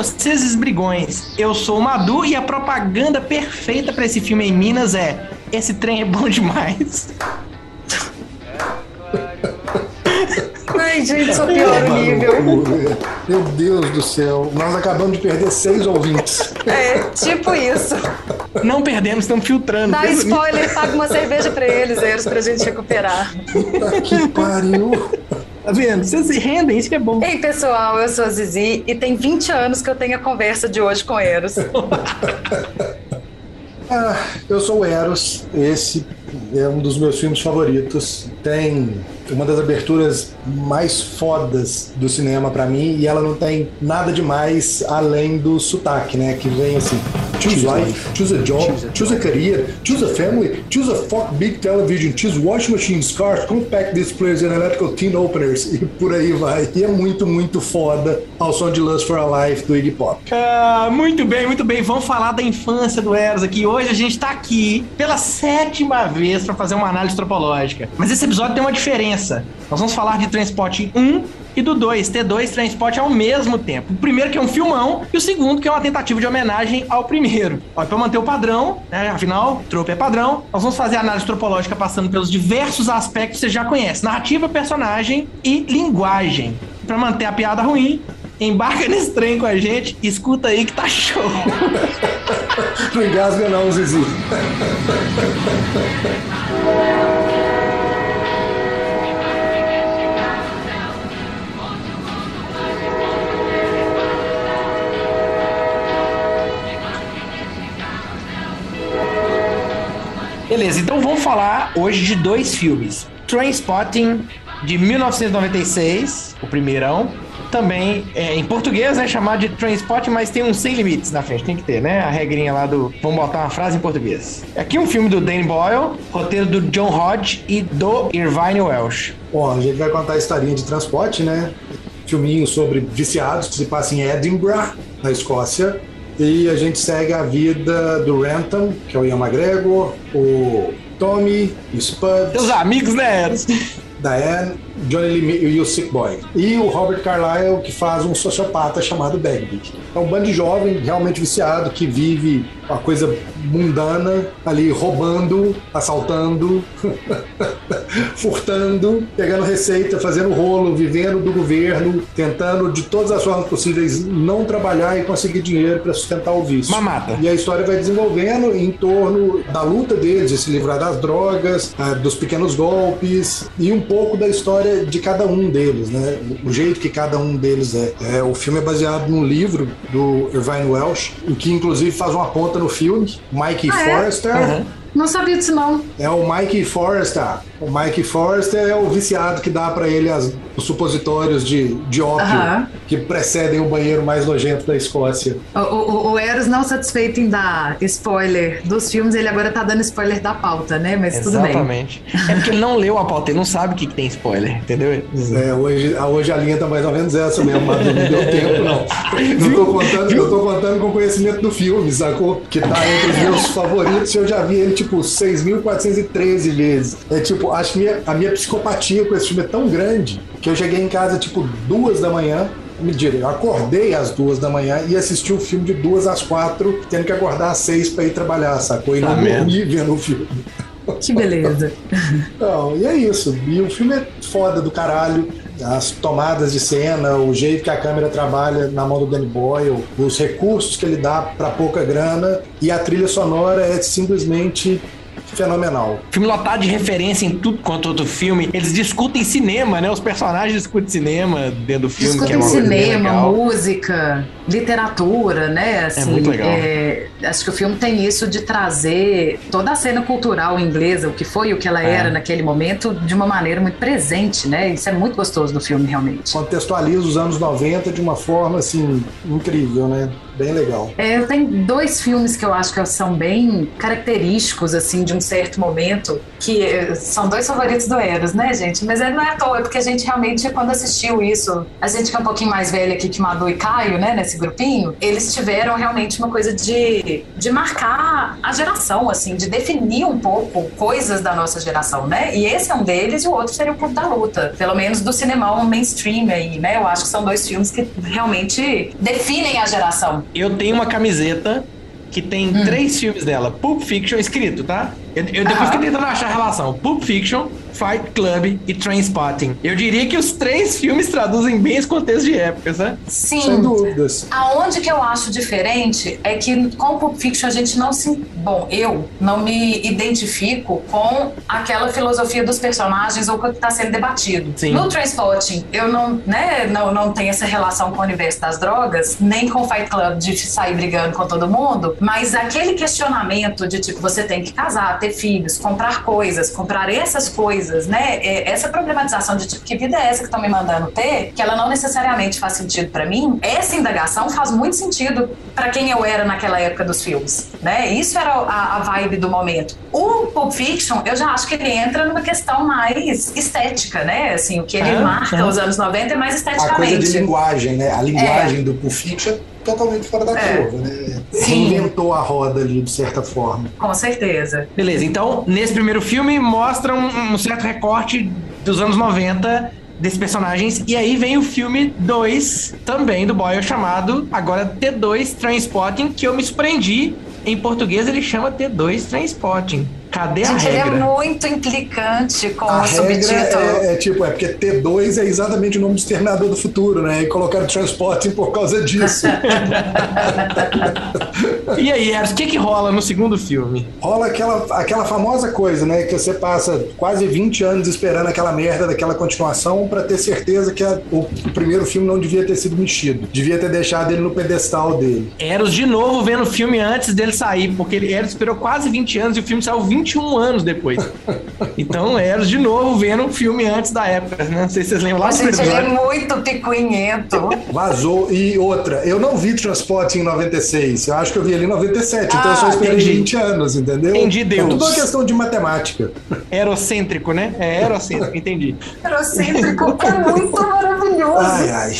escoceses brigões. Eu sou o Madu e a propaganda perfeita pra esse filme em Minas é: esse trem é bom demais. Ai, gente, só pior o nível. Meu Deus do céu, nós acabamos de perder seis ouvintes. É, tipo isso. Não perdemos, estamos filtrando. Dá spoiler, paga uma cerveja pra eles, Eros, pra gente recuperar. Puta que pariu. Tá vendo? Vocês se rendem, isso que é bom. Ei, pessoal, eu sou a Zizi e tem 20 anos que eu tenho a conversa de hoje com Eros. Ah, eu sou o Eros, esse é um dos meus filmes favoritos. Tem uma das aberturas mais fodas do cinema pra mim e ela não tem nada demais além do sotaque, né? Que vem assim: choose life, choose a job, choose a career, choose a family, choose a fuck big television, choose washing machines, cars, compact displays and electrical tin openers e por aí vai. E é muito, muito foda ao som de Lust for a Life do Iggy Pop. Ah, muito bem, muito bem. Vamos falar da infância do Eros aqui. Hoje a gente tá aqui pela sétima vez pra fazer uma análise antropológica. Mas esse episódio tem uma diferença. Nós vamos falar de Transport 1 e do 2, T2 Transport ao mesmo tempo. O primeiro que é um filmão e o segundo que é uma tentativa de homenagem ao primeiro. Ó, pra manter o padrão, né? Afinal, trope é padrão. Nós vamos fazer a análise antropológica passando pelos diversos aspectos que você já conhece: narrativa, personagem e linguagem. Pra manter a piada ruim, embarca nesse trem com a gente e escuta aí que tá show. Não engasga não, Zizi. Beleza, então vamos falar hoje de dois filmes. Trainspotting, de 1996, o primeirão. Também, é, em português, é chamado de Trainspotting, mas tem um sem limites na frente, tem que ter, né? A regrinha lá do... Vamos botar uma frase em português. Aqui um filme do Danny Boyle, roteiro do John Hodge e do Irvine Welsh. Bom, a gente vai contar a historinha de transporte, né? Filminho sobre viciados que se passa em Edinburgh, na Escócia. E a gente segue a vida do Renton, que é o Ian McGregor, o Tommy, o Spud, Teus amigos, né, Eros? Diane, Johnny Lee e o Sick Boy. E o Robert Carlyle, que faz um sociopata chamado Bagby. É um bando de jovem, realmente viciado, que vive uma coisa mundana ali, roubando, assaltando, furtando, pegando receita, fazendo rolo, vivendo do governo, tentando de todas as formas possíveis não trabalhar e conseguir dinheiro para sustentar o vício. Mamata. E a história vai desenvolvendo em torno da luta deles de se livrar das drogas, ah, dos pequenos golpes e um pouco da história de cada um deles, né? O jeito que cada um deles é. É, o filme é baseado num livro do Irvine Welsh, em que inclusive faz uma ponta no filme, Mikey Ah, é? Forrester. Não sabia disso, não. É o Mikey Forrester. O Mikey Forrester é o viciado que dá pra ele as- os supositórios de, de ópio Aham. que precedem o banheiro mais nojento da Escócia. O, o, o Eros não satisfeito em dar spoiler dos filmes, ele agora tá dando spoiler da pauta, né? Mas tudo bem. Exatamente. É porque ele não leu a pauta, ele não sabe o que, que tem spoiler, entendeu? É, hoje, a- hoje a linha tá mais ou menos essa mesmo, mas não deu tempo, não. Eu tô, contando, eu tô contando com conhecimento do filme, sacou? Que tá entre os meus favoritos e eu já vi ele, tipo, 6.413 vezes. É tipo, acho que minha- a minha psicopatia com esse filme é tão grande que eu cheguei em casa, tipo, duas da manhã. Mentira, eu acordei às duas da manhã e assisti o filme de duas às quatro, tendo que acordar às seis pra ir trabalhar, sacou? E não Tá merda. dormi vendo o filme. Que beleza. Não, e é isso. E o filme é foda do caralho. As tomadas de cena, o jeito que a câmera trabalha na mão do Danny Boyle, os recursos que ele dá pra pouca grana e a trilha sonora é simplesmente fenomenal. Filme lotado de referência em tudo quanto outro filme. Eles discutem cinema, né? Os personagens discutem cinema dentro do filme. que é Discutem bem cinema, legal. música, literatura, né? Assim, muito legal. é, acho que o filme tem isso de trazer toda a cena cultural inglesa, o que foi e o que ela É. era naquele momento, de uma maneira muito presente, né? Isso é muito gostoso no filme, realmente. Contextualiza os anos 90 de uma forma assim incrível, né? Bem legal. É, tenho dois filmes que eu acho que são bem característicos, assim, de um certo momento, que eh, são dois favoritos do Eros, né, gente? Mas é, não é à toa, é porque a gente realmente, quando assistiu isso, a gente que é um pouquinho mais velha aqui que Madu e Caio, né, nesse grupinho, eles tiveram realmente uma coisa de, de marcar a geração, assim, de definir um pouco coisas da nossa geração, né? E esse é um deles e o outro seria o Clube da Luta. Pelo menos do cinemão mainstream aí, né? Eu acho que são dois filmes que realmente definem a geração. Eu tenho uma camiseta que tem Hum. três filmes dela. Pulp Fiction escrito, tá? Eu, eu depois fiquei tentando achar a relação. Pulp Fiction, Fight Club e Trainspotting. Eu diria que os três filmes traduzem bem esse contexto de época, sabe? Sim. Sem dúvidas. Aonde que eu acho diferente é que com Pulp Fiction a gente não se. Bom, eu não me identifico com aquela filosofia dos personagens ou com o que está sendo debatido. Sim. No Transporting, eu não, né, não, não tenho essa relação com o universo das drogas, nem com o Fight Club de sair brigando com todo mundo, mas aquele questionamento de tipo, você tem que casar, ter filhos, comprar coisas, comprar essas coisas, né? é, Essa problematização de tipo, que vida é essa que estão me mandando ter, que ela não necessariamente faz sentido pra mim, essa indagação faz muito sentido pra quem eu era naquela época dos filmes, né? Isso era a, a vibe do momento. O Pulp Fiction, eu já acho que ele entra numa questão mais estética, né? Assim, o que ele Ah, marca ah. os anos 90 é mais A coisa esteticamente. de linguagem, né? A linguagem do Pulp Fiction é totalmente fora da É. curva, né? Sim. Reinventou a roda ali, de certa forma. Com certeza. Beleza, então, nesse primeiro filme, mostra um, um certo recorte dos anos 90 desses personagens. E aí vem o filme 2, também do Boyle, chamado agora T2 Transpotting, que eu me surpreendi. Em português ele chama T2 Transpotting. Cadê a Gente, ele é regra? muito implicante com A o subtítulo. regra é, é tipo, é porque T2 é exatamente o nome do Exterminador do Futuro, né? E colocaram Transporting por causa disso. E aí, Eros, o que que rola no segundo filme? Rola aquela, aquela famosa coisa, né? Que você passa quase 20 anos esperando aquela merda daquela continuação pra ter certeza que a- o, o primeiro filme não devia ter sido mexido. Devia ter deixado ele no pedestal dele. Eros de novo vendo o filme antes dele sair, porque ele Eros esperou quase 20 anos e o filme saiu 21 anos depois. Então, Eros de novo vendo o filme antes da época, né? Não sei se vocês lembram lá Gente, ele é muito picuinhento. Vazou. E outra, eu não vi Transporting em 96. Eu acho que eu vi ele em 97. então eu só Ah, esperei entendi. 20 anos, entendeu? Entendi, Deus. É tudo uma questão de matemática. Erocêntrico, né? É erocêntrico, entendi. Eurocêntrico é muito maravilhoso. Ai, ai.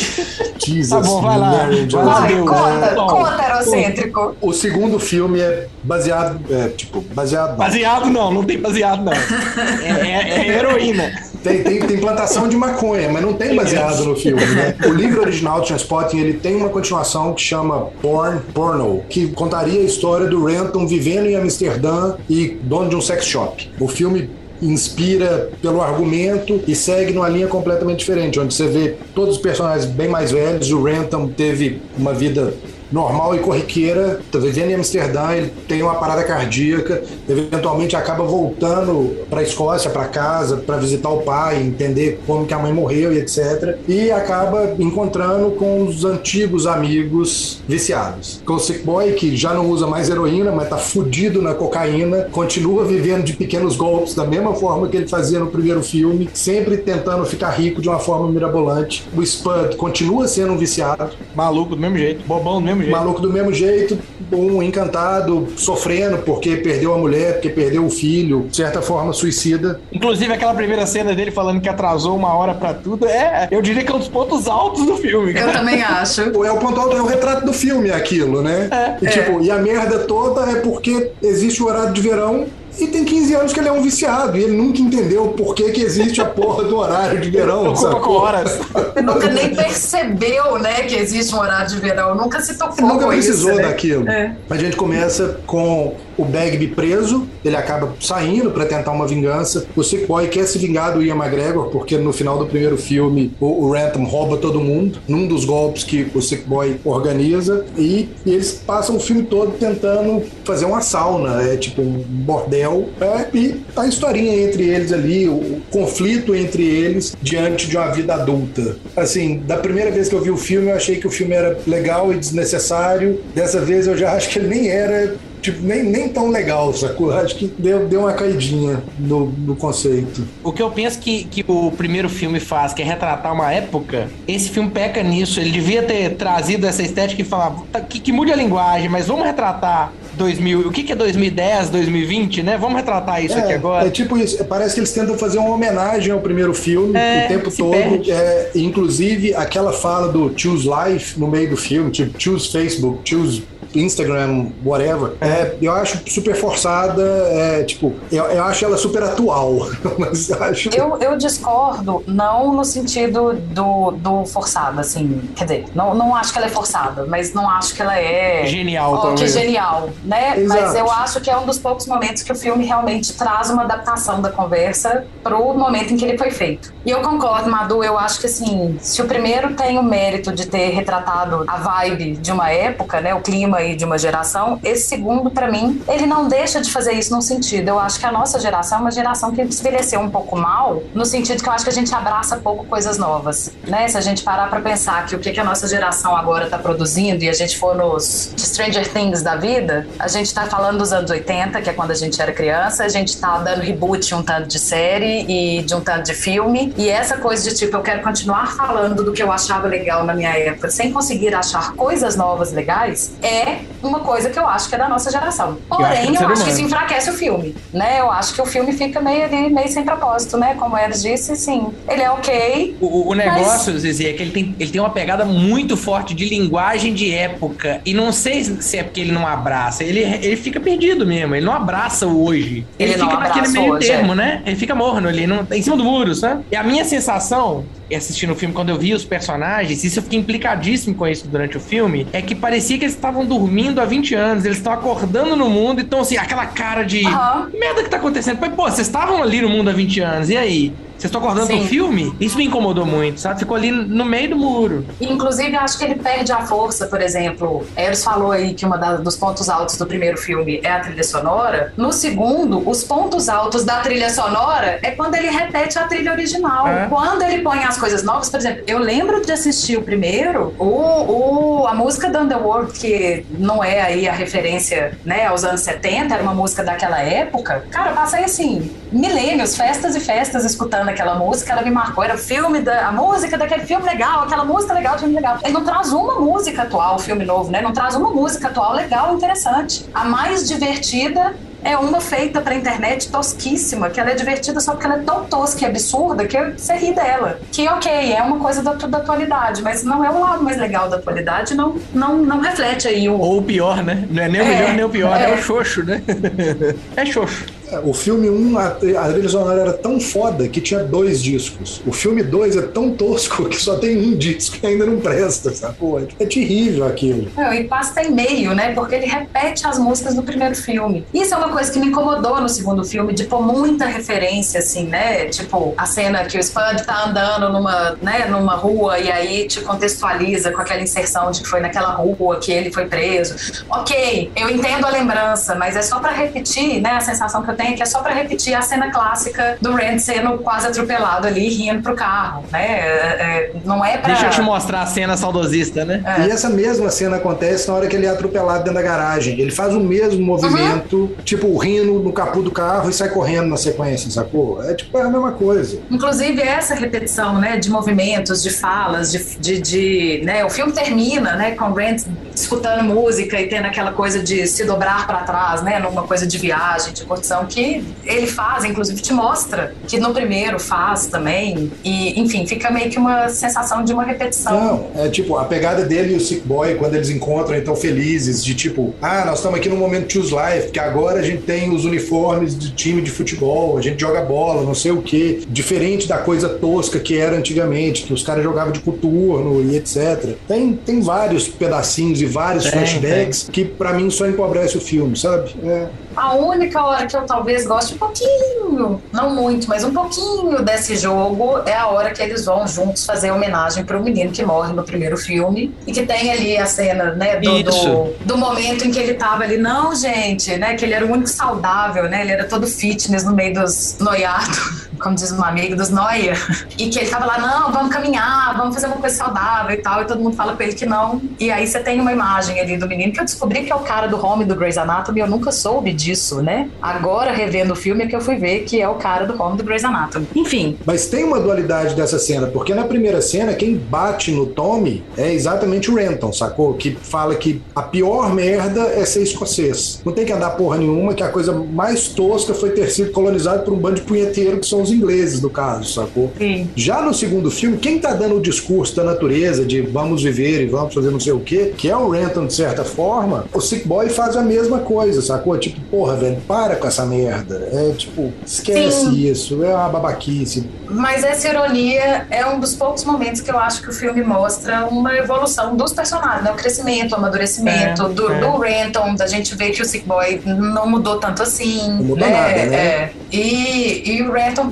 Jesus. Tá bom, vai lá. Vai lá, Deus. conta, conta, eurocêntrico. O segundo filme é baseado, é, tipo, baseado. não. Baseado não, não tem baseado não. É, é- é heroína. Tem, tem, tem plantação de maconha, mas não tem baseado no filme, né? O livro original do Transporting, ele tem uma continuação que chama Porn Porno, que contaria a história do Renton vivendo em Amsterdã e dono de um sex shop. O filme inspira pelo argumento e segue numa linha completamente diferente, onde você vê todos os personagens bem mais velhos. O Renton teve uma vida normal e corriqueira, tá vivendo em Amsterdã, ele tem uma parada cardíaca, eventualmente acaba voltando para a Escócia, para casa, para visitar o pai, entender como que a mãe morreu e etc. E acaba encontrando com os antigos amigos viciados. Com o Sick Boy, que já não usa mais heroína, mas tá fudido na cocaína, continua vivendo de pequenos golpes da mesma forma que ele fazia no primeiro filme, sempre tentando ficar rico de uma forma mirabolante. O Spud continua sendo um viciado, Maluco do mesmo jeito, bobão do mesmo jeito. Maluco do mesmo jeito, um encantado, sofrendo porque perdeu a mulher, porque perdeu o filho, de certa forma suicida. Inclusive aquela primeira cena dele falando que atrasou uma hora pra tudo, é, eu diria que é um dos pontos altos do filme. Eu também acho. É o ponto alto, é o retrato do filme aquilo, né? e, tipo, e a merda toda é porque existe o horário de verão e tem 15 anos que ele é um viciado e ele nunca entendeu por que, que existe a porra do horário de verão, Ocupa com horas. Nunca nem percebeu, né, que existe um horário de verão. Nunca se tocou nunca precisou isso, né? daquilo. É. A gente começa com o Bagby preso, ele acaba saindo para tentar uma vingança. O Boy quer se vingar do Ian McGregor, porque no final do primeiro filme o, o Rantham rouba todo mundo, num dos golpes que o Sick Boy organiza, e, e eles passam o filme todo tentando fazer uma sauna, é tipo um bordel, é, e a historinha entre eles ali, o, o conflito entre eles diante de uma vida adulta. Assim, da primeira vez que eu vi o filme, eu achei que o filme era legal e desnecessário. Dessa vez eu já acho que ele nem era tipo, nem, nem tão legal, sacou? Acho que deu, deu uma caidinha no, no conceito. O que eu penso que, que o primeiro filme faz, que é retratar uma época, esse filme peca nisso. Ele devia ter trazido essa estética e falar "Tá, que, que mude a linguagem, mas vamos retratar 2000, o que, que é 2010, 2020, né? Vamos retratar isso aqui É, agora. é tipo isso, parece que eles tentam fazer uma homenagem ao primeiro filme É, o tempo todo. É, inclusive, aquela fala do Choose Life no meio do filme, tipo, choose Facebook, choose Instagram, whatever. É, eu acho super forçada, é, tipo, eu, eu acho ela super atual, mas eu acho. Eu, eu discordo, não no sentido do, do forçado, assim. Quer dizer, não, não acho que ela é forçada, mas não acho que ela é. Genial, que talvez. genial, né? Exato. Mas eu acho que é um dos poucos momentos que o filme realmente traz uma adaptação da conversa pro momento em que ele foi feito. E eu concordo, Madu, eu acho que assim, se o primeiro tem o mérito de ter retratado a vibe de uma época, né, o clima aí de uma geração, esse segundo, pra mim, ele não deixa de fazer isso num sentido. Eu acho que a nossa geração é uma geração que envelheceu um pouco mal, no sentido que eu acho que a gente abraça pouco coisas novas, né? Se a gente parar pra pensar que o que, que a nossa geração agora tá produzindo e a gente for nos Stranger Things da vida, a gente tá falando dos anos 80, que é quando a gente era criança, a gente tá dando reboot um tanto de série e de um tanto de filme, e essa coisa de tipo, eu quero continuar falando do que eu achava legal na minha época, sem conseguir achar coisas novas legais, é uma coisa que eu acho que é da nossa geração. acho que é Porém, do eu acho que isso enfraquece o filme, né? Eu acho que o filme fica meio ali, meio sem propósito, né? Como o Eros disse, sim, ele é ok, O, o negócio, Zizi, é que ele tem, ele tem uma pegada muito forte de linguagem de época. E não sei se é porque ele não abraça. Ele, ele fica perdido mesmo. Ele não abraça o hoje. Ele, Ele não fica naquele abraça meio hoje, termo, é. né? Ele fica morno ali, não, em cima do muro, sabe? E a minha sensação, assistindo o filme, quando eu vi os personagens, isso eu fiquei implicadíssimo com isso durante o filme, é que parecia que eles estavam dormindo há 20 anos. Eles estão acordando no mundo e estão assim, aquela cara de. Que merda que tá acontecendo? Pô, vocês estavam ali no mundo há 20 anos, e aí? Vocês estão acordando Sim. filme? Isso me incomodou muito, sabe? Ficou ali no meio do muro. Inclusive, eu acho que ele perde a força, por exemplo. Eros falou aí que um dos pontos altos do primeiro filme é a trilha sonora. No segundo, os pontos altos da trilha sonora é quando ele repete a trilha original. É. Quando ele põe as coisas novas, por exemplo, eu lembro de assistir o primeiro, o, o- a música do Underworld, que não é aí a referência né, aos anos 70, era uma música daquela época. Cara, eu passei assim, milênios, festas e festas escutando aquela música, ela me marcou. Era o filme da a música daquele filme legal, aquela música legal, filme legal. Ele não traz uma música atual, filme novo, né? Não traz uma música atual legal, interessante. A mais divertida é uma feita pra internet tosquíssima, que ela é divertida só porque ela é tão tosca e absurda que você ri dela. Que ok, é uma coisa da, da atualidade, mas não é o lado mais legal da atualidade, não, não, não reflete aí o. Ou o pior, né? Não é nem o É, melhor nem o pior, é, é. o xoxo, né? é xoxo. O filme 1, a, tri- a trilha sonora era tão foda que tinha dois discos. O filme 2 é tão tosco que só tem um disco que ainda não presta, sacou? É terrível aquilo. E passa em meio, né? Porque ele repete as músicas do primeiro filme. Isso é uma coisa que me incomodou no segundo filme, de pôr muita referência, assim, né? Tipo, a cena que o Spud tá andando numa, né, numa rua e aí te contextualiza com aquela inserção de que foi naquela rua que ele foi preso. Ok, eu entendo a lembrança, mas é só pra repetir, né? A sensação que eu é que é só pra repetir a cena clássica do Rand sendo quase atropelado ali, rindo pro carro, né? É, é, não é pra... Deixa eu te mostrar a cena saudosista, né? É. E essa mesma cena acontece na hora que ele é atropelado dentro da garagem. Ele faz o mesmo movimento, tipo, rindo no capô do carro e sai correndo na sequência, sacou? É tipo é a mesma coisa. Inclusive, essa repetição né, de movimentos, de falas, de, de, de, né, o filme termina né, com o Grant escutando música e tendo aquela coisa de se dobrar para trás, né, numa coisa de viagem, de curtição, que ele faz, inclusive te mostra que no primeiro faz também. E, enfim, fica meio que uma sensação de uma repetição. Não, é tipo, a pegada dele e o Sick Boy, quando eles encontram, então felizes, de tipo, ah, nós estamos aqui no momento Choose Life, porque agora a gente tem os uniformes de time de futebol, a gente joga bola, não sei o quê. Diferente da coisa tosca que era antigamente, que os caras jogavam de coturno e etc. Tem, tem vários pedacinhos e vários Tem, flashbacks que pra mim só empobrece o filme, sabe? É. A única hora que eu talvez goste um pouquinho, não muito, mas um pouquinho desse jogo é a hora que eles vão juntos fazer homenagem para o menino que morre no primeiro filme e que tem ali a cena, né, do, do, do momento em que ele tava ali, não, gente, né, que ele era o único saudável, né, ele era todo fitness no meio dos noiados. Como diz um amigo, dos noia, e que ele tava lá, não, vamos caminhar, vamos fazer uma coisa saudável e tal, e todo mundo fala pra ele que não. E aí você tem uma imagem ali do menino que eu descobri que é o cara do home do Grey's Anatomy, eu nunca soube disso, né? Agora, revendo o filme, é que eu fui ver que é o cara do home do Grey's Anatomy. Enfim, Mas tem uma dualidade dessa cena, porque na primeira cena, quem bate no Tommy é exatamente o Renton, sacou? Que fala que a pior merda é ser escocês. Não tem que andar porra nenhuma, que a coisa mais tosca foi ter sido colonizado por um bando de punheteiro, que são os ingleses, no caso, sacou? sim. Já no segundo filme, quem tá dando o discurso da natureza, de vamos viver e vamos fazer não sei o quê, que é o Renton de certa forma, o Sick Boy faz a mesma coisa, sacou? Tipo, porra, velho, para com essa merda. É tipo, esquece Sim. isso, é uma babaquice. Mas essa ironia é um dos poucos momentos que eu acho que o filme mostra uma evolução dos personagens, né? O crescimento, o amadurecimento É, do, é. do Renton, da gente ver que o Sick Boy não mudou tanto assim. Não mudou né? nada, né? É. E, e o Renton,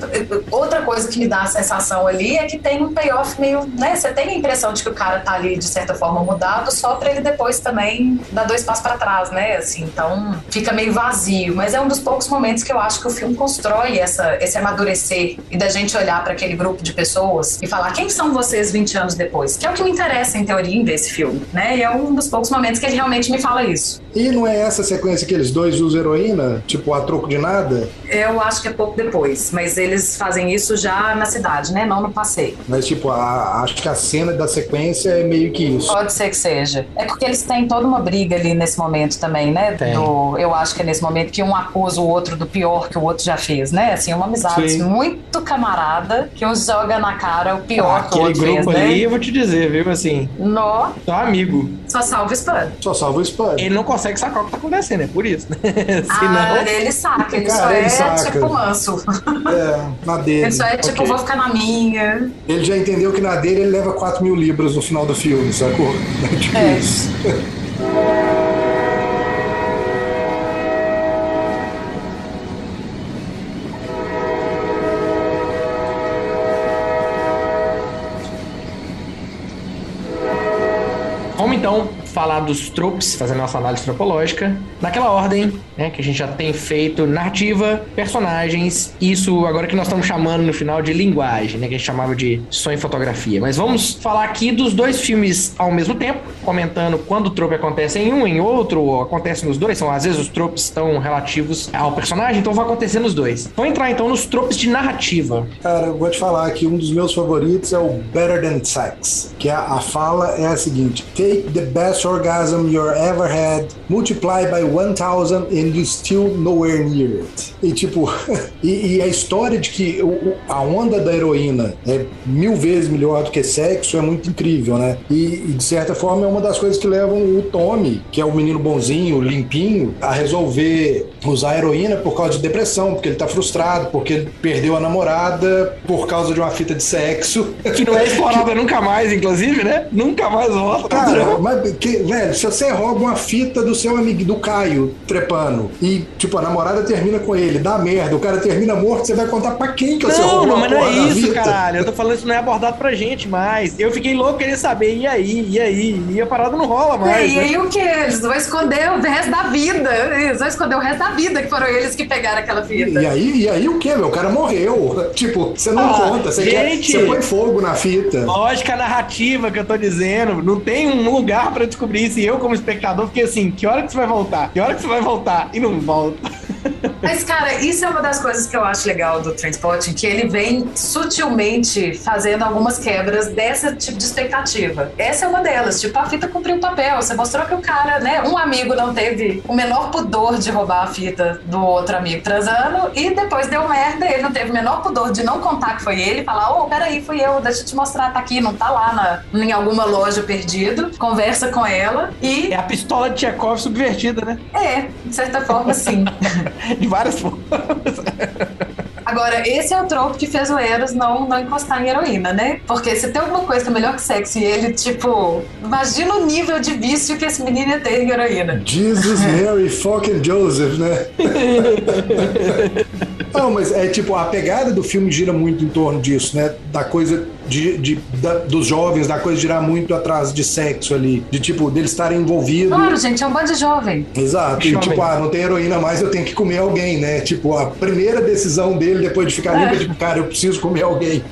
outra coisa que me dá a sensação ali é que tem um payoff meio, né? Você tem a impressão de que o cara tá ali, de certa forma, mudado, só pra ele depois também dar dois passos pra trás, né? Assim, então fica meio vazio. Mas é um dos poucos momentos que eu acho que o filme constrói essa, esse amadurecer e da gente olhar pra aquele grupo de pessoas e falar quem são vocês 20 anos depois? Que é o que me interessa, em teoria, em ver esse filme, né? E é um dos poucos momentos que ele realmente me fala isso. E não é essa sequência que eles dois usam heroína, tipo, a troco de nada? Eu acho que é pouco depois, mas eles fazem isso já na cidade, né? Não no passeio. Mas, tipo, a- acho que a cena da sequência é meio que isso. Pode ser que seja. É porque eles têm toda uma briga ali nesse momento também, né? Tem. Do- eu acho que é nesse momento que um acusa o outro do pior que o outro já fez, né? Assim, uma amizade Sim. muito camarada que um joga na cara o pior que o Aquele outro grupo fez, ali, né? eu vou te dizer, viu? Assim, Nó, só amigo. só salva o spam. Só salva o spam. Ele não consegue sacar o que tá acontecendo, é por isso, né? Ah, Senão. ele saca, ele Cara, só ele é saca. tipo manso. É, na dele. Ele só é tipo, Ok. vou ficar na minha. Ele já entendeu que na dele ele leva 4 mil libras no final do filme, sacou? É tipo É. isso. Vamos então falar dos tropes, fazer nossa análise antropológica, naquela ordem, né, que a gente já tem feito narrativa, personagens, isso agora que nós estamos chamando no final de linguagem, né, que a gente chamava de som e fotografia. Mas vamos falar aqui dos dois filmes ao mesmo tempo, comentando quando o trope acontece em um, em outro, ou acontece nos dois, são às vezes os tropes estão relativos ao personagem, então vai acontecer nos dois. Vamos entrar então nos tropes de narrativa. Cara, eu vou te falar que um dos meus favoritos é o Better Than Sex, que a, a fala é a seguinte: Take the best orgasm you ever had, multiply by 1000 and you still nowhere near it. E tipo, e, e a história de que o- a onda da heroína é mil vezes melhor do que sexo é muito incrível, né? E, e, de certa forma é uma das coisas que levam o Tommy, que é o menino bonzinho, limpinho, a resolver usar heroína por causa de depressão, porque ele tá frustrado, porque ele perdeu a namorada por causa de uma fita de sexo. Que não é explorada nunca mais, inclusive, né? Nunca mais volta. Cara, mas, que, velho, se você rouba uma fita do seu amigo, do Caio, trepando, e, tipo, a namorada termina com ele, dá merda, o cara termina morto, você vai contar pra quem que você Não, roubou não, mas não é isso, fita? caralho. Eu tô falando isso não é abordado pra gente mais. Eu fiquei louco querendo saber, e aí, e aí? E a parada não rola mais. e né? aí o que? Eles vão esconder o resto da vida. Eles vão esconder o resto da vida, que foram eles que pegaram aquela fita. E aí, e aí o que, meu? O cara morreu. Tipo, você não Ah, conta, você, quer, gente! você põe fogo na fita. Lógica narrativa que eu tô dizendo. Não tem um lugar pra descobrir isso. E eu, como espectador, fiquei assim: que hora que você vai voltar? Que hora que você vai voltar? E não volta. Mas, cara, isso é uma das coisas que eu acho legal do Transporting, que ele vem sutilmente fazendo algumas quebras desse tipo de expectativa. Essa é uma delas. Tipo, a fita cumpriu o papel. Você mostrou que o cara, né? Um amigo não teve o menor pudor de roubar a fita do outro amigo transando e depois deu merda. Ele não teve o menor pudor de não contar que foi ele, falar: Ô, peraí, fui eu, deixa eu te mostrar, tá aqui, não tá lá na, em alguma loja perdido. Conversa com ela e. É a pistola de Chekhov subvertida, né? É, de certa forma, sim. De várias formas. Agora, esse é o troco que fez o Eros não, não encostar em heroína, né? Porque se tem alguma coisa que é melhor que sexo e ele, tipo, imagina o nível de vício que esse menino ia ter em heroína. Jesus, Mary, fucking Joseph, né? Não, mas é tipo, a pegada do filme gira muito em torno disso, né? Da coisa de, de- da- dos jovens, da coisa girar muito atrás de sexo ali. De tipo, deles estarem envolvidos. Claro, gente, é um bando de jovem. Exato. E Jovem. tipo, ah, não tem heroína mais, eu tenho que comer alguém, né? Tipo, a primeira decisão dele depois de ficar É. limpo é tipo, cara, eu preciso comer alguém.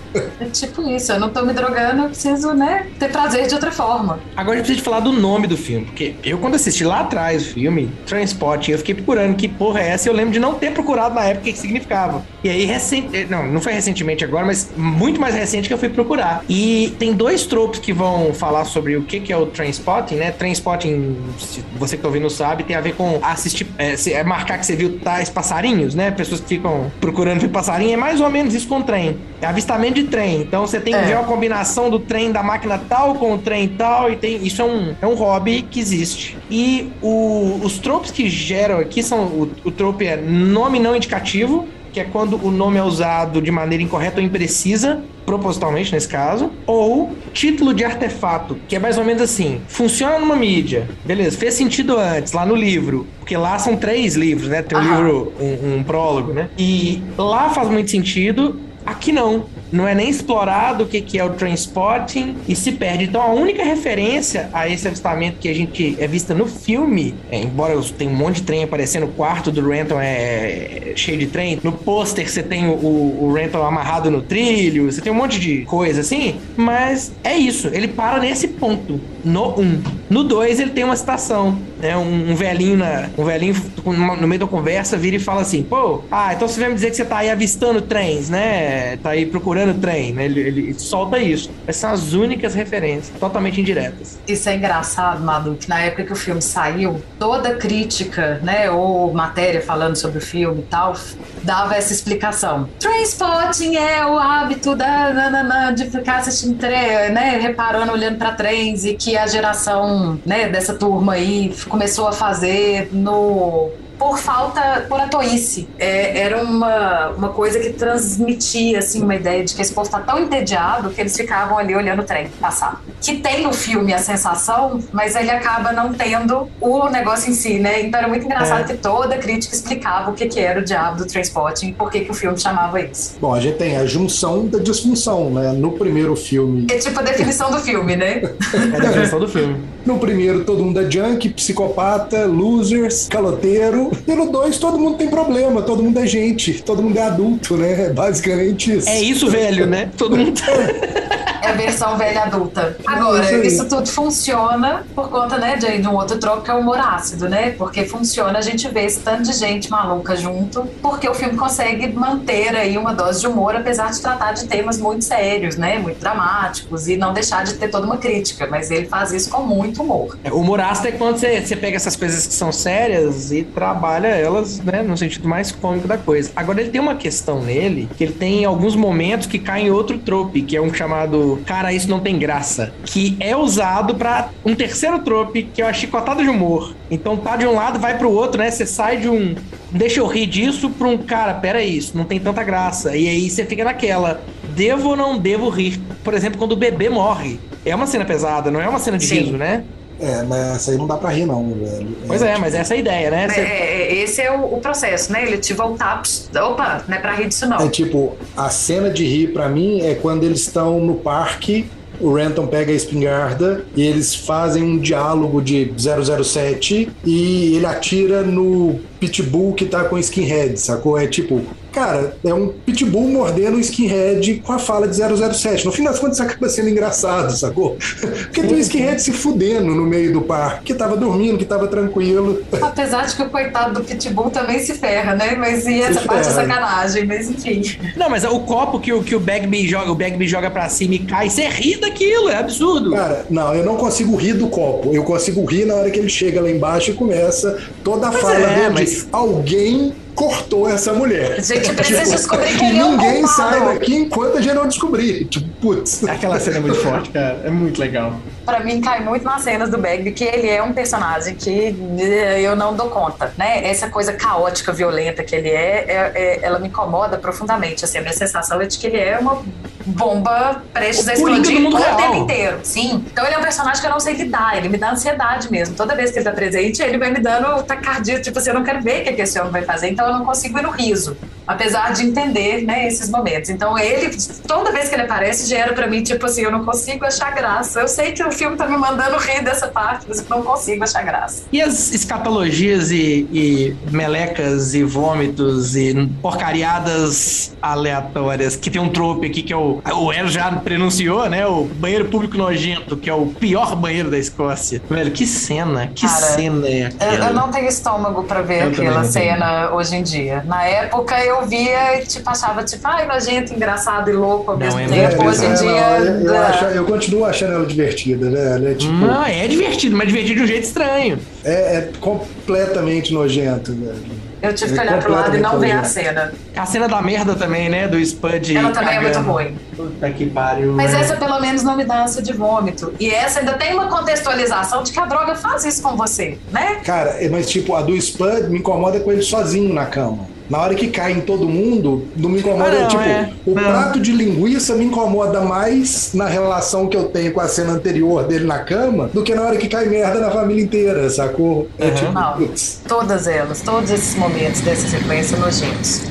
É tipo isso, eu não tô me drogando, eu preciso, né, ter prazer de outra forma. Agora a gente precisa falar do nome do filme, porque eu quando assisti lá atrás o filme, Transporting, eu fiquei procurando que porra é essa e eu lembro de não ter procurado na época o que significava. E aí, recente, não, não foi recentemente agora, mas muito mais recente que eu fui procurar. E tem dois tropos que vão falar sobre o que, que é o Transpotting, né? Transpotting, se você que tá ouvindo sabe, tem a ver com assistir, é, é marcar que você viu tais passarinhos, né? Pessoas que ficam procurando ver passarinho, é mais ou menos isso com o trem. É avistamento de trem. Então você tem que É. ver uma combinação do trem da máquina tal com o trem tal e tem isso é um, é um hobby que existe e o- os tropes que geram aqui são o, o trope é nome não indicativo que é quando o nome é usado de maneira incorreta ou imprecisa propositalmente nesse caso ou título de artefato que é mais ou menos assim funciona numa mídia beleza fez sentido antes lá no livro porque lá são três livros né tem um Aham. livro um, um prólogo né e lá faz muito sentido Aqui não. Não é nem explorado o que, que é o transporting e se perde. Então a única referência a esse avistamento que a gente é vista no filme, é, embora tem um monte de trem aparecendo, o quarto do Renton é cheio de trem, no pôster você tem o, o, Renton amarrado no trilho, você tem um monte de coisa assim, mas é isso, ele para nesse ponto, no 1. Um. No 2 ele tem uma citação, né? Um, um velhinho na, um velhinho no meio da conversa vira e fala assim: pô, ah, então você vai me dizer que você tá aí avistando trens, né? Tá aí procurando trem, né? Ele, ele solta isso. Essas são as únicas referências, totalmente indiretas. Isso é engraçado, Madu, que na época que o filme saiu, toda crítica, né, ou matéria falando sobre o filme e tal, dava essa explicação. Trainspotting é o hábito da, nananã, de ficar assistindo trem, né, reparando, olhando para trens e que a geração, né, dessa turma aí começou a fazer no por falta, por atoice. É, era uma, uma coisa que transmitia, assim, uma ideia de que esse povo tá tão entediado que eles ficavam ali olhando o trem passar. Que tem no filme a sensação, mas ele acaba não tendo o negócio em si, né? Então era muito engraçado É. que toda crítica explicava o que, que era o diabo do Transporting e por que, que o filme chamava isso. Bom, a gente tem a junção da disfunção, né? No primeiro filme. É tipo a definição do filme, né? É a definição do filme. No primeiro, todo mundo é junk, psicopata, losers, caloteiro. E no dois, todo mundo tem problema, todo mundo é gente, todo mundo é adulto, né? É basicamente isso. É isso, velho, né? Todo mundo. É a versão velha adulta. Agora, Isso isso tudo funciona por conta, né, de, de um outro troco que é o humor ácido, né? Porque funciona a gente ver esse tanto de gente maluca junto, porque o filme consegue manter aí uma dose de humor, apesar de tratar de temas muito sérios, né? Muito dramáticos, e não deixar de ter toda uma crítica, mas ele faz isso com muito humor. É, O humor ácido é quando você, você pega essas coisas que são sérias e trabalha elas, né, no sentido mais cômico da coisa. Agora, ele tem uma questão nele, que ele tem alguns momentos que cai em outro trope, que é um chamado Cara, isso não tem graça, que é usado pra um terceiro trope, que é a chicotada de humor. Então tá de um lado, vai pro outro, né? Você sai de um deixa eu rir disso pra um cara, pera isso não tem tanta graça. E aí você fica naquela, devo ou não devo rir? Por exemplo, quando o bebê morre. É uma cena pesada, não é uma cena de Sim. riso, né? É, mas essa aí não dá pra rir, não, velho. Pois é, mas essa é a ideia, né? É, Você- é, esse é o, o processo, né? Ele te voltar, opa, não é pra rir disso não. É tipo, a cena de rir pra mim é quando eles estão no parque, o Renton pega a espingarda e eles fazem um diálogo de 007 e ele atira no pitbull que tá com skinhead, sacou? É tipo, cara, é um pitbull mordendo um skinhead com a fala de 007. No fim das contas, isso acaba sendo engraçado, sacou? Porque tem um skinhead se fudendo no meio do parque, que tava dormindo, que tava tranquilo. Apesar de que o coitado do Pitbull também se ferra, né? Mas e essa Se parte é sacanagem, mas enfim. Não, mas o copo que o, que o Bagby joga, o Bagby joga pra cima e cai, você ri daquilo, é absurdo. Cara, não, eu não consigo rir do copo. Eu consigo rir na hora que ele chega lá embaixo e começa toda a Pois fala é, dele de mas- alguém cortou essa mulher. A gente precisa descobrir que quem é o ninguém culpado. sai daqui enquanto a gente não descobrir. Tipo, putz. Aquela cena é muito forte, cara. É muito legal. Pra mim, cai muito nas cenas do Bagby, que ele é um personagem que eh, eu não dou conta, né? Essa coisa caótica, violenta que ele é, é- é- ela me incomoda profundamente. Assim, a minha sensação é de que ele é uma bomba prestes a explodir o real. tempo inteiro. Sim. Então ele é um personagem que eu não sei lidar, ele me dá ansiedade mesmo. Toda vez que ele tá presente, ele vai me dando tacardia, tipo assim, eu não quero ver o que que esse homem vai fazer, então eu não consigo ir no riso. Apesar de entender, né, esses momentos. Então ele, toda vez que ele aparece, gera para mim, tipo assim, eu não consigo achar graça. Eu sei que o filme tá me mandando rir dessa parte, mas eu não consigo achar graça. E as escatologias e, e melecas e vômitos e porcariadas aleatórias, que tem um trope aqui que é o. O El já pronunciou, né? O banheiro público nojento, que é o pior banheiro da Escócia. Velho, que cena, que Cara, cena é Eu, aquela? eu não tenho estômago pra ver Eu aquela cena hoje em dia. Na época eu via e tipo, achava tipo, ai, nojento, engraçado e louco ao Não, mesmo é tempo. Hoje em é, dia. não, eu, eu é, acho- eu continuo achando ela divertida, né? Ela é, tipo, Não, é divertido, mas divertido de um jeito estranho. é, é completamente nojento, velho. eu tive é que olhar pro lado e não ver a cena. A cena da merda também, né? Do Spud. Ela também é muito cagando. ruim. Puta que pariu. Mas né? essa pelo menos não me dá ânsia de vômito. E essa ainda tem uma contextualização de que a droga faz isso com você, né? Cara, é, mas tipo, a do Spud me incomoda com ele sozinho na cama. Na hora que cai em todo mundo, não me incomoda. Ah, não, tipo, é. o Não. prato de linguiça me incomoda mais na relação que eu tenho com a cena anterior dele na cama do que na hora que cai merda na família inteira, sacou? É tipo, Não. Todas elas, todos esses momentos dessa sequência nojentos.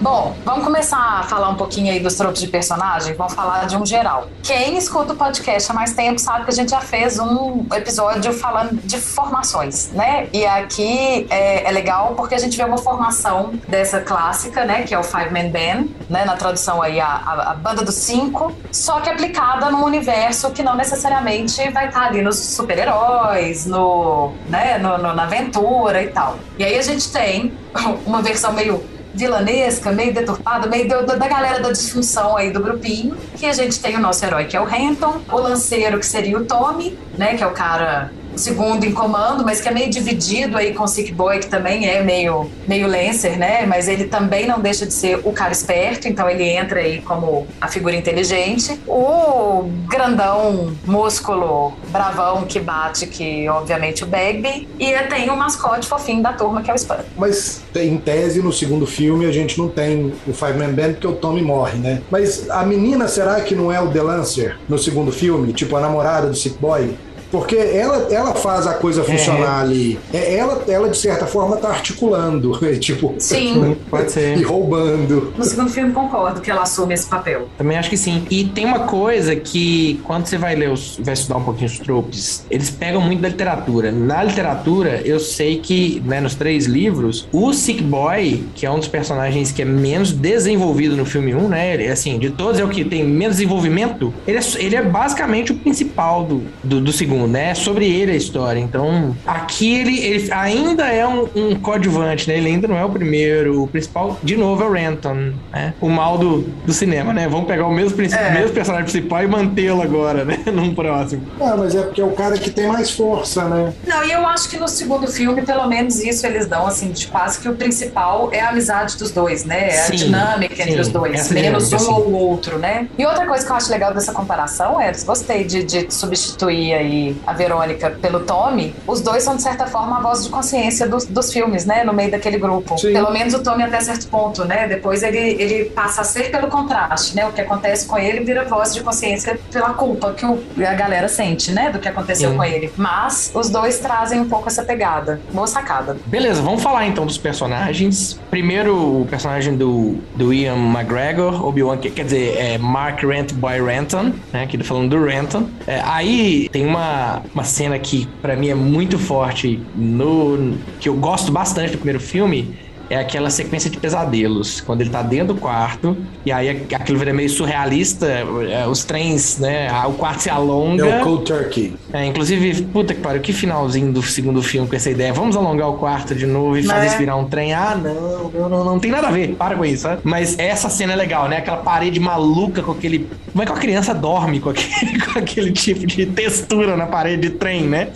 Bom, vamos começar a falar um pouquinho aí dos tropos de personagem. Vamos falar de um geral. Quem escuta o podcast há mais tempo sabe que a gente já fez um episódio falando de formações, né? E aqui é, é legal porque a gente vê uma formação dessa clássica, né? Que é o Five Man Band, né? Na tradução aí, a, a, a banda dos cinco, só que aplicada num universo que não necessariamente vai estar ali nos super-heróis, no, né? No, no- na aventura e tal. E aí a gente tem uma versão meio vilanesca, meio deturpada, meio do- da galera da disfunção aí do grupinho, que a gente tem o nosso herói, que é o Renton, o lanceiro, que seria o Tommy, né, que é o cara segundo em comando, mas que é meio dividido aí com o Sick Boy, que também é meio, meio Lancer, né, mas ele também não deixa de ser o cara esperto, então ele entra aí como a figura inteligente. O grandão, músculo, bravão que bate, que obviamente o Bagby, e tem o mascote fofinho da turma, que é o Spud. Mas em tese, no segundo filme, a gente não tem o Five Man Band porque o Tommy morre, né? Mas a menina, será que não é o The Lancer no segundo filme? Tipo, a namorada do Sick Boy? Porque ela, ela faz a coisa funcionar ali. É, ela, ela, de certa forma, tá articulando. tipo, Sim. Pode ser. e roubando. No segundo filme, concordo que ela assume esse papel. Também acho que sim. E tem uma coisa que, quando você vai ler, os, vai estudar um pouquinho os tropes, eles pegam muito da literatura. Na literatura, eu sei que, né, nos três livros, o Sick Boy, que é um dos personagens que é menos desenvolvido no filme 1, né? Ele, assim, de todos é o que tem menos desenvolvimento. Ele é, ele é basicamente o principal do, do, do segundo, né? É sobre ele a história. Então, aqui ele, ele ainda é um, um coadjuvante, né? Ele ainda não é o primeiro. O principal, de novo, é o Renton, né? O mal do, do cinema, né? Vamos pegar o mesmo, É. mesmo personagem principal e mantê-lo agora, né? Num próximo. Ah, mas é porque é o cara que tem mais força, né? Não, e eu acho que no segundo filme, pelo menos isso eles dão, assim, de quase que o principal é a amizade dos dois, né? É a Sim, dinâmica entre sim, os dois, menos um dinâmica, sim. ou o outro, né? E outra coisa que eu acho legal dessa comparação é, gostei de, de substituir aí a Verônica pelo Tommy, os dois são, de certa forma, a voz de consciência dos, dos filmes, né? No meio daquele grupo. Sim. Pelo menos o Tommy até certo ponto, né? Depois ele, ele passa a ser pelo contraste, né? O que acontece com ele vira voz de consciência pela culpa que o- a galera sente, né? Do que aconteceu Sim. com ele. Mas os dois trazem um pouco essa pegada. Boa sacada. Beleza, vamos falar então dos personagens. Primeiro, o personagem do, do Ian McGregor, Obi-Wan, que- quer dizer, é Mark Rent Boy Renton, né? Aqui tô falando do Renton. É, aí tem uma, uma cena que pra mim é muito forte, no que eu gosto bastante do primeiro filme. É aquela sequência de pesadelos, quando ele tá dentro do quarto, e aí aquilo vira meio surrealista, é, os trens, né? O quarto se alonga. É o Cold Turkey. É, inclusive, puta que pariu, que finalzinho do segundo filme com essa ideia. Vamos alongar o quarto de novo e Né? fazer virar um trem. Ah, não, não, não, não tem nada a ver. Para com isso, sabe? Mas essa cena é legal, né? Aquela parede maluca com aquele. Como é que uma criança dorme com aquele, com aquele tipo de textura na parede de trem, né?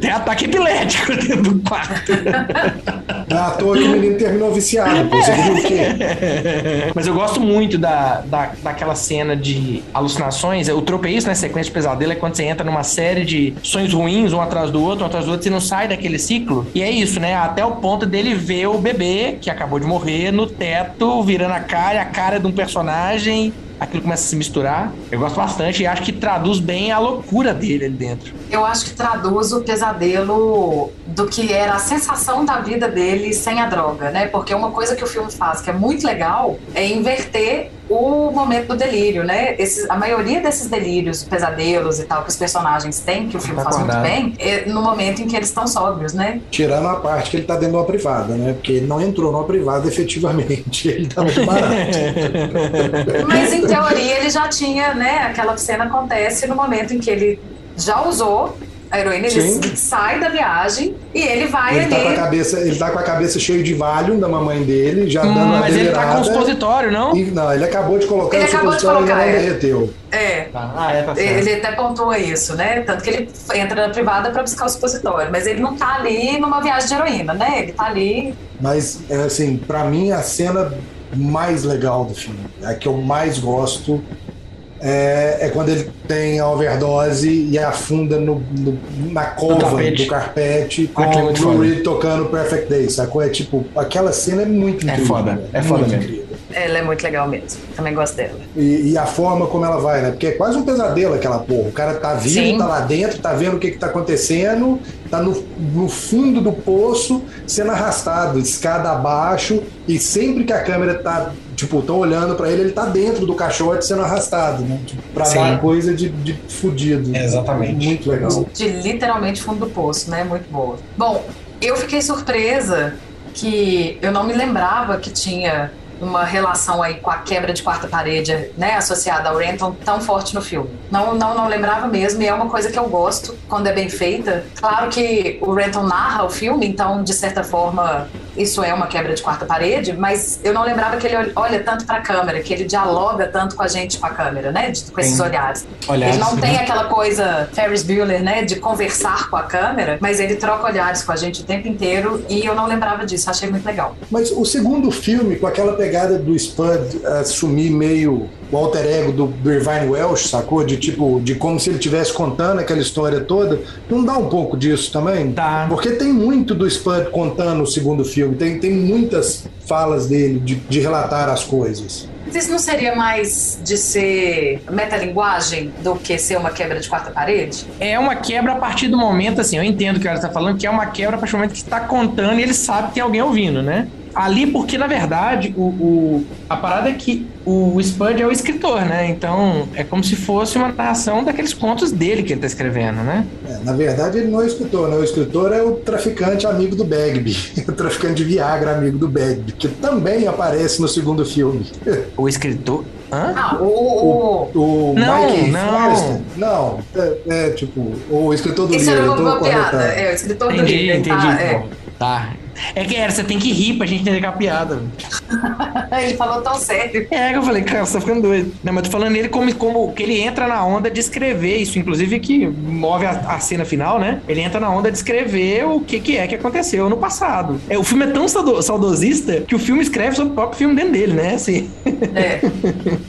Tem ataque epilético dentro do quarto. É toa que o menino terminou viciado, pô. Você viu o quê? Mas eu gosto muito da, da, daquela cena de alucinações. O trope é isso, né? Sequência de pesadelo é quando você entra numa série de sonhos ruins, um atrás do outro, um atrás do outro, você não sai daquele ciclo. E é isso, né? Até o ponto dele ver o bebê, que acabou de morrer, no teto, virando a cara, a cara de um personagem aquilo começa a se misturar. Eu gosto bastante e acho que traduz bem a loucura dele ali dentro. Eu acho que traduz o pesadelo do que era a sensação da vida dele sem a droga, né? Porque uma coisa que o filme faz que é muito legal é inverter o momento do delírio, né? Esses, a maioria desses delírios, pesadelos e tal que os personagens têm, que o filme Tá faz muito acordado. bem, é no momento em que eles estão sóbrios, né? Tirando a parte que ele tá dentro de uma privada, né? Porque ele não entrou numa privada efetivamente. Ele tá muito barato. Mas em teoria ele já tinha, né? Aquela cena acontece no momento em que ele já usou a heroína, ele sai da viagem e ele vai Ele tá, com a ali. cabeça, ele tá com a cabeça cheia de Valium da mamãe dele, já dando uma Mas ele tá com delirada. supositório, não? E- não, ele acabou de colocar Ele o acabou de supositório e colocar, não é. derreteu. É. Tá. Ah, é, tá certo. Ele até pontua isso, né? Tanto que ele entra na privada pra buscar o supositório, mas ele não tá ali numa viagem de heroína, né? Ele tá ali. Mas, é, assim, pra mim, a cena mais legal do filme, a que eu mais gosto, é, é quando ele tem a overdose e afunda no, no- na cova do carpete com Aquilo é o foda. Reed tocando Perfect Day, sacou? É tipo, aquela cena é muito É incrível. foda, velho, é foda muito mesmo. incrível. Ela é muito legal mesmo. Também gosto dela. E, e a forma como ela vai, né? Porque é quase um pesadelo aquela porra. O cara tá vivo, Sim. tá lá dentro, tá vendo o que que tá acontecendo, tá no, no fundo do poço, sendo arrastado, escada abaixo, e sempre que a câmera tá, tipo, tão olhando pra ele, ele tá dentro do caixote sendo arrastado, né? Tipo, pra Sim. dar coisa de, de fudido. Exatamente. Muito legal. De literalmente fundo do poço, né? Muito boa. Bom, eu fiquei surpresa que eu não me lembrava que tinha uma relação aí com a quebra de quarta parede, né, associada ao Renton tão forte no filme. Não, não, não lembrava mesmo, e é uma coisa que eu gosto quando é bem feita. Claro que o Renton narra o filme, então, de certa forma, isso é uma quebra de quarta parede, mas eu não lembrava que ele olha tanto para a câmera, que ele dialoga tanto com a gente com a câmera, né, de- com esses olhares. Olhares, ele não tem aquela coisa Ferris Bueller, né, de conversar com a câmera, mas ele troca olhares com a gente o tempo inteiro e eu não lembrava disso, achei muito legal. Mas o segundo filme, com aquela pegada do Spud assumir meio o alter ego do, do Irvine Welsh, sacou? De tipo, de como se ele estivesse contando aquela história toda, não dá um pouco disso também? Dá. Porque tem muito do Spud contando o segundo filme, tem, tem muitas falas dele de, de relatar as coisas. Mas isso não seria mais de ser metalinguagem do que ser uma quebra de quarta parede? É uma quebra a partir do momento, assim, eu entendo o que ela está falando, que é uma quebra a partir do momento que está contando e ele sabe que tem alguém ouvindo, né? Ali, porque na verdade, o, o- a parada é que o Spud é o escritor, né? Então é como se fosse uma narração daqueles contos dele que ele tá escrevendo, né? É, na verdade, ele não é o escritor, né? O escritor é o traficante amigo do Bagby, o traficante de Viagra amigo do Bagby, que também aparece no segundo filme. O escritor. Hã? Ah, o, o, O Não, Mike não. Forrester? Não, é, é, tipo, o escritor do Isso livro. era eu uma boa piada. É, o escritor do Entendi, livro. ele entendi. Tá, é. Tá. É que era, você tem que rir pra gente entender é a piada. Ele falou tão sério. É, que eu falei, cara, você tá ficando doido. Não, mas eu tô falando nele como, como que ele entra na onda de escrever isso, inclusive que move a, a cena final, né? Ele entra na onda de escrever o que, que é que aconteceu no passado. É, o filme é tão saudo- saudosista que o filme escreve sobre o próprio filme dentro dele, né? Assim. É.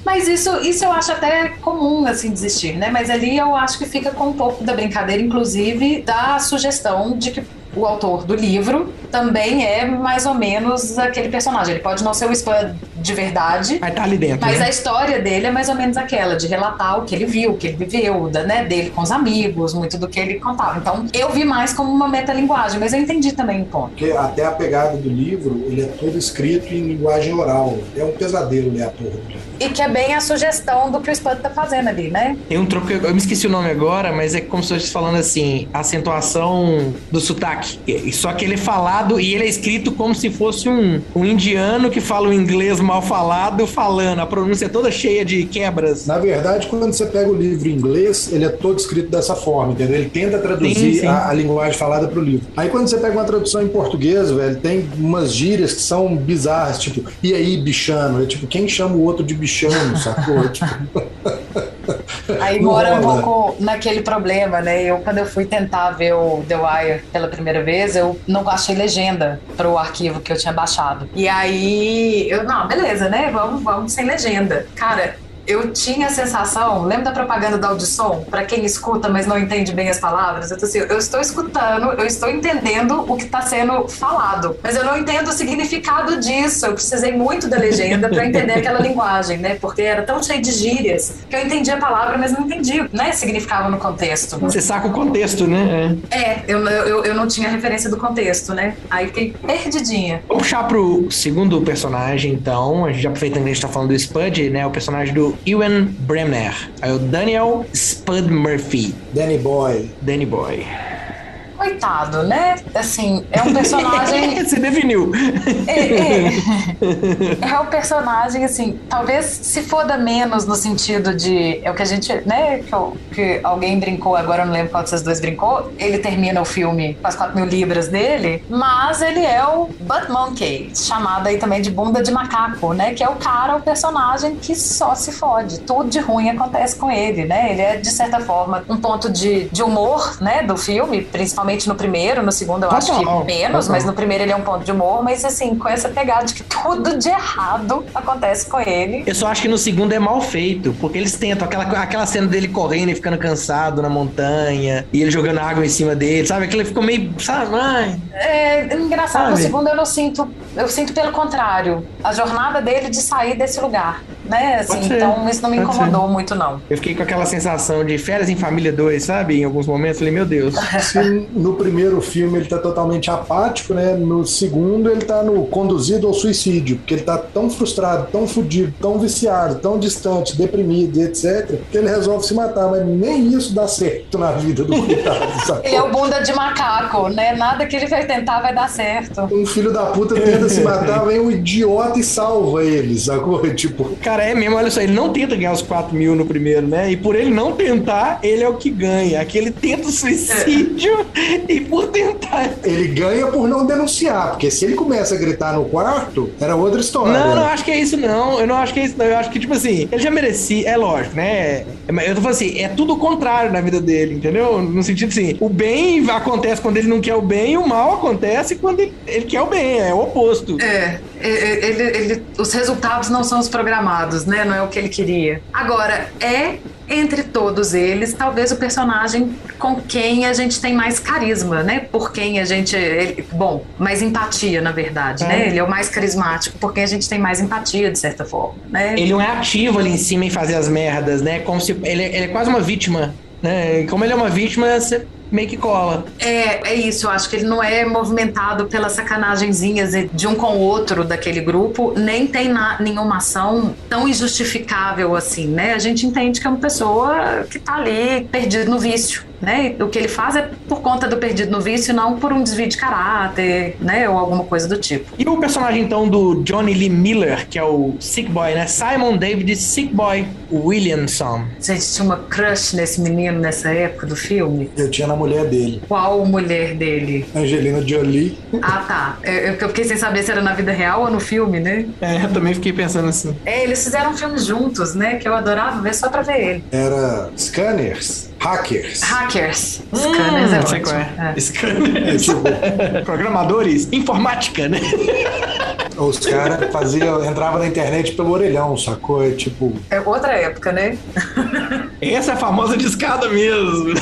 Mas isso, isso eu acho até comum, assim, desistir, né? Mas ali eu acho que fica com um pouco da brincadeira, inclusive da sugestão de que o autor do livro também é mais ou menos aquele personagem. Ele pode não ser o Spud de verdade, Mas tá ali dentro. mas né? a história dele é mais ou menos aquela, de relatar o que ele viu, o que ele viveu, da, né, dele com os amigos, muito do que ele contava. Então, eu vi mais como uma metalinguagem, mas eu entendi também o ponto. Porque até a pegada do livro, ele é todo escrito em linguagem oral. É um pesadelo ler a porra do livro. E que é bem a sugestão do que o Spud tá fazendo ali, né? Tem um troco eu me esqueci o nome agora, mas é como se eu estivesse falando assim, a acentuação do sotaque. Só que ele é falado e ele é escrito como se fosse um, um indiano que fala o inglês mal falado falando. A pronúncia é toda cheia de quebras. Na verdade, quando você pega o livro em inglês, ele é todo escrito dessa forma, entendeu? Ele tenta traduzir Sim, sim. A, a linguagem falada pro livro. Aí quando você pega uma tradução em português, velho, tem umas gírias que são bizarras, tipo, e aí, bichano? É tipo, quem chama o outro de bichano, sacou? É tipo, Aí Não mora um pouco naquele problema, né? Eu, quando eu fui tentar ver o The Wire pela primeira vez, eu não achei legenda pro arquivo que eu tinha baixado. E aí, eu, não, beleza, né? Vamos, vamos sem legenda. Cara, eu tinha a sensação, lembra da propaganda da audição? Pra quem escuta, mas não entende bem as palavras? Eu, tô assim, eu estou escutando, eu estou entendendo o que está sendo falado, mas eu não entendo o significado disso. Eu precisei muito da legenda para entender aquela linguagem, né? Porque era tão cheio de gírias que eu entendi a palavra, mas não entendi, né? Significava no contexto. Você saca o contexto, né? É. É, eu, eu, eu não tinha referência do contexto, né? Aí fiquei perdidinha. Vou puxar pro segundo personagem, então. A gente já aproveitando que a gente tá falando do Spud, né? O personagem do Ewan Bremner. Aí o Daniel Spud Murphy. Danny Boy. Danny Boy. Coitado, né? Assim, é um personagem. Você definiu. É, é. é um personagem, assim, talvez se foda menos no sentido de. É o que a gente. né? Que, eu- que alguém brincou, agora eu não lembro qual de vocês dois brincou. Ele termina o filme com as 4 mil libras dele, mas ele é o Butt Monkey, chamado aí também de bunda de macaco, né? Que é o cara, o personagem que só se fode. Tudo de ruim acontece com ele, né? Ele é, de certa forma, um ponto de, de humor, né? Do filme, principalmente no primeiro, no segundo eu acho que menos, mas no primeiro ele é um ponto de humor, mas assim, com essa pegada de que tudo de errado acontece com ele. Eu só acho que no segundo é mal feito, porque eles tentam aquela, aquela cena dele correndo e ficando cansado na montanha, e ele jogando água em cima dele, sabe? Aquilo ficou meio, sabe? Ai, É engraçado, no Sabe? segundo eu não sinto, eu sinto pelo contrário, a jornada dele de sair desse lugar, né? Assim, ser, então isso não me pode incomodou muito, não. eu fiquei com aquela sensação de férias em família 2, sabe? Em alguns momentos, falei, meu Deus. Se no primeiro filme ele tá totalmente apático, né? No segundo ele tá no conduzido ao suicídio, porque ele tá tão frustrado, tão fudido, tão viciado, tão distante, deprimido, e etc, que ele resolve se matar, mas nem isso dá certo na vida do coitado? Ele é o bunda de macaco, né? Nada que ele vai tentar vai dar certo. Um filho da puta tenta se matar, vem um idiota e salva ele, sacou? Tipo, Cara, é mesmo, olha só, ele não tenta ganhar os 4 mil no primeiro, né? E por ele não tentar, ele é o que ganha. Aqui ele tenta o suicídio e por tentar. ele ganha por não denunciar, porque se ele começa a gritar no quarto, era outra história. Não, não acho que é isso, não. Eu não acho que é isso, não. Eu acho que, tipo assim, ele já merecia, é lógico, né? Mas Eu tô falando assim, é tudo o contrário na vida dele, entendeu? No sentido assim, o bem acontece quando ele não quer o bem e o mal acontece quando ele, ele quer o bem, é o oposto. É, é, ele, ele- os resultados não são os programados, né? Não é o que ele queria. Agora, é entre todos eles, talvez o personagem com quem a gente tem mais carisma, né? Por quem a gente. ele- bom, mais empatia, na verdade, É. né? Ele é o mais carismático, porque a gente tem mais empatia, de certa forma, né? Ele não é ativo ali em cima em fazer as merdas, né? Como se ele, ele é quase uma vítima, né? Como ele é uma vítima, você meio que cola. É, é isso, eu acho que ele não é movimentado pelas sacanagenzinhas de um com o outro daquele grupo, nem tem na- nenhuma ação tão injustificável assim, né? A gente entende que é uma pessoa que tá ali perdido no vício, né? O que ele faz é por conta do perdido no vício, não por um desvio de caráter, né? Ou alguma coisa do tipo. E o personagem, então, do Johnny Lee Miller, que é o Sick Boy, né? Simon David Sick Boy Williamson. Gente tinha uma crush nesse menino nessa época do filme. Eu tinha na mulher dele, Qual mulher dele? Angelina Jolie. Ah, tá. Eu, eu fiquei sem saber se era na vida real ou no filme, né? É, eu também fiquei pensando assim. É, eles fizeram um filme juntos, né? Que eu adorava ver só pra ver ele. Era Scanners, Hackers. Hackers. Scanners é Hum, sei ótimo. é. É. Scanners. tipo- Programadores, informática, né? Os caras faziam, entrava na internet pelo orelhão, sacou? É tipo, É outra época, né? Essa é a famosa discada mesmo.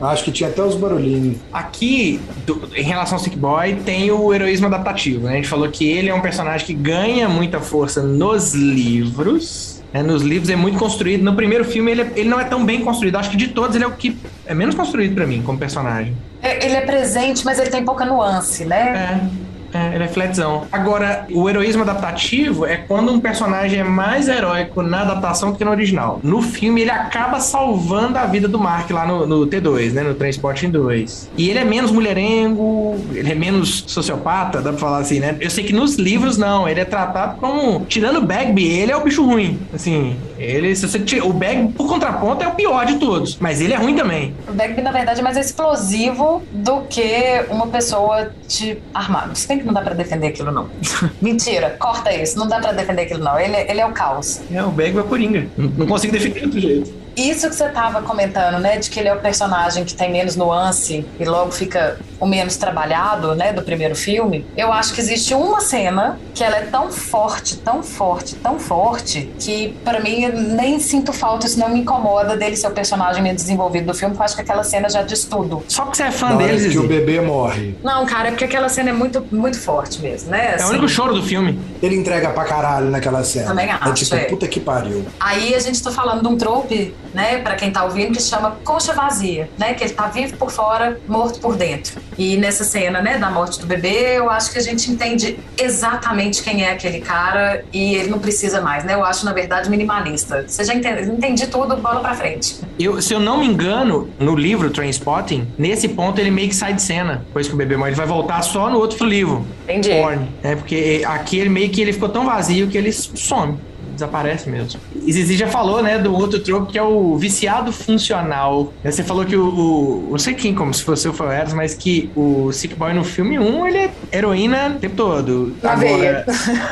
acho que tinha até os barulhinhos. Aqui, do- em relação ao Sick Boy, tem o heroísmo adaptativo. Né? A gente falou que ele é um personagem que ganha muita força nos livros. Né? Nos livros é muito construído. No primeiro filme ele, é- ele não é tão bem construído. Acho que de todos ele é o que é menos construído pra mim como personagem. É, ele é presente, mas ele tem pouca nuance, né? É, é, ele é flatzão. Agora, o heroísmo adaptativo é quando um personagem é mais heróico na adaptação do que no original. No filme, ele acaba salvando a vida do Mark lá no, no T2, né? No Transporting 2. E ele é menos mulherengo, ele é menos sociopata, dá pra falar assim, né? Eu sei que nos livros, não. Ele é tratado como... Tirando o Bagby, ele é o bicho ruim. Assim, ele... Se você tira, o Bagby, por contraponto, é o pior de todos. Mas ele é ruim também. O Bagby, na verdade, é mais explosivo do que uma pessoa de armado. Bem que que não dá pra defender aquilo, não. Mentira, corta isso. Não dá pra defender aquilo, não. Ele, ele é o caos. É, o Bagby é Coringa. Não, não consigo defender de outro jeito. Isso que você tava comentando, né? De que ele é o personagem que tem menos nuance e logo fica o menos trabalhado, né? Do primeiro filme. Eu acho que existe uma cena que ela é tão forte, tão forte, tão forte, que pra mim eu nem sinto falta, isso não me incomoda dele ser o personagem menos desenvolvido do filme, porque eu acho que aquela cena já diz tudo. Só porque você é fã hora deles, que o bebê morre. Não, cara, é porque aquela cena é muito, muito forte mesmo, né? É o Assim, único choro do filme. Ele entrega pra caralho naquela cena. Também é acho, tipo, é. puta que pariu. Aí a gente tá falando de um trope, né, pra quem tá ouvindo, que se chama concha vazia, né? Que ele tá vivo por fora, morto por dentro. E nessa cena, né, da morte do bebê, eu acho que a gente entende exatamente quem é aquele cara e ele não precisa mais, né? Eu acho, na verdade, minimalista. Você já entende, entendi tudo, bola pra frente. Eu, se eu não me engano, no livro Trainspotting, nesse ponto ele meio que sai de cena. Depois que o bebê morre, ele vai voltar só no outro livro. Entendi. Porn. É porque aqui ele meio que ele ficou tão vazio que ele some. Desaparece mesmo. E Zizi já falou, né, do outro tropo que é o viciado funcional. Você falou que o. o não sei quem, como se fosse o Foeras, mas que o Sick Boy no filme 1, ele é heroína o tempo todo. Na veia.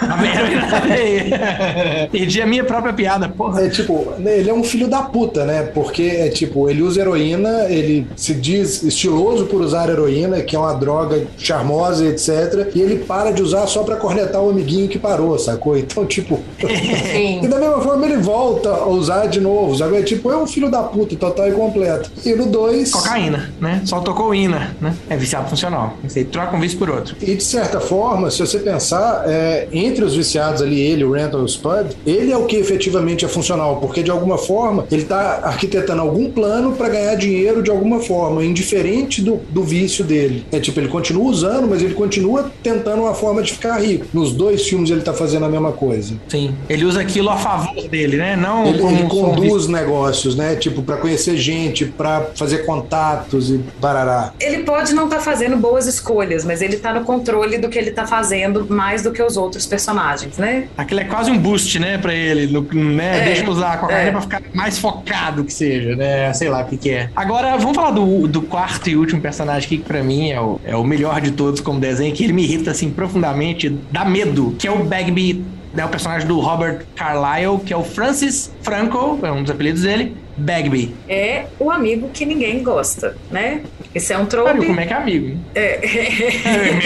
Na veia, heroína na veia. Perdi a minha própria piada, porra. É tipo, ele é um filho da puta, né? Porque é tipo, ele usa heroína, ele se diz estiloso por usar heroína, que é uma droga charmosa, etc. E ele para de usar só pra cornetar o amiguinho que parou, sacou? Então, tipo. Sim. E da mesma forma ele volta a usar de novo, sabe? É tipo, é um filho da puta, total e completo. E no 2. Cocaína, né? Só tocou ina, né? É viciado funcional. Você troca um vício por outro. E de certa forma, se você pensar, é, entre os viciados ali, ele, o Rental e o Spud, ele é o que efetivamente é funcional, porque de alguma forma ele está arquitetando algum plano para ganhar dinheiro de alguma forma, indiferente do, do vício dele. É tipo, ele continua usando, mas ele continua tentando uma forma de ficar rico. Nos dois filmes ele tá fazendo a mesma coisa. Sim. Ele usa aquilo a favor dele, né? Não Ele, como ele um conduz negócios, né? Tipo, para conhecer gente, para fazer contatos e barará. Ele pode não estar fazendo boas escolhas, mas ele tá no controle do que ele tá fazendo mais do que os outros personagens, né? Aquilo é quase um boost, né, pra ele. no- né? É, Deixa eu usar a cocaína é. pra ficar mais focado que seja, né? Sei lá o que, que é. Agora, vamos falar do, do quarto e último personagem aqui, que pra mim é o, é o melhor de todos como desenho, que ele me irrita, assim, profundamente, dá medo, que é o Bagby, né, o personagem do Robert Carlyle, que é o Francis Franco, é um dos apelidos dele, Bagby. É o amigo que ninguém gosta, né? Esse é um trope. como é que é amigo? É,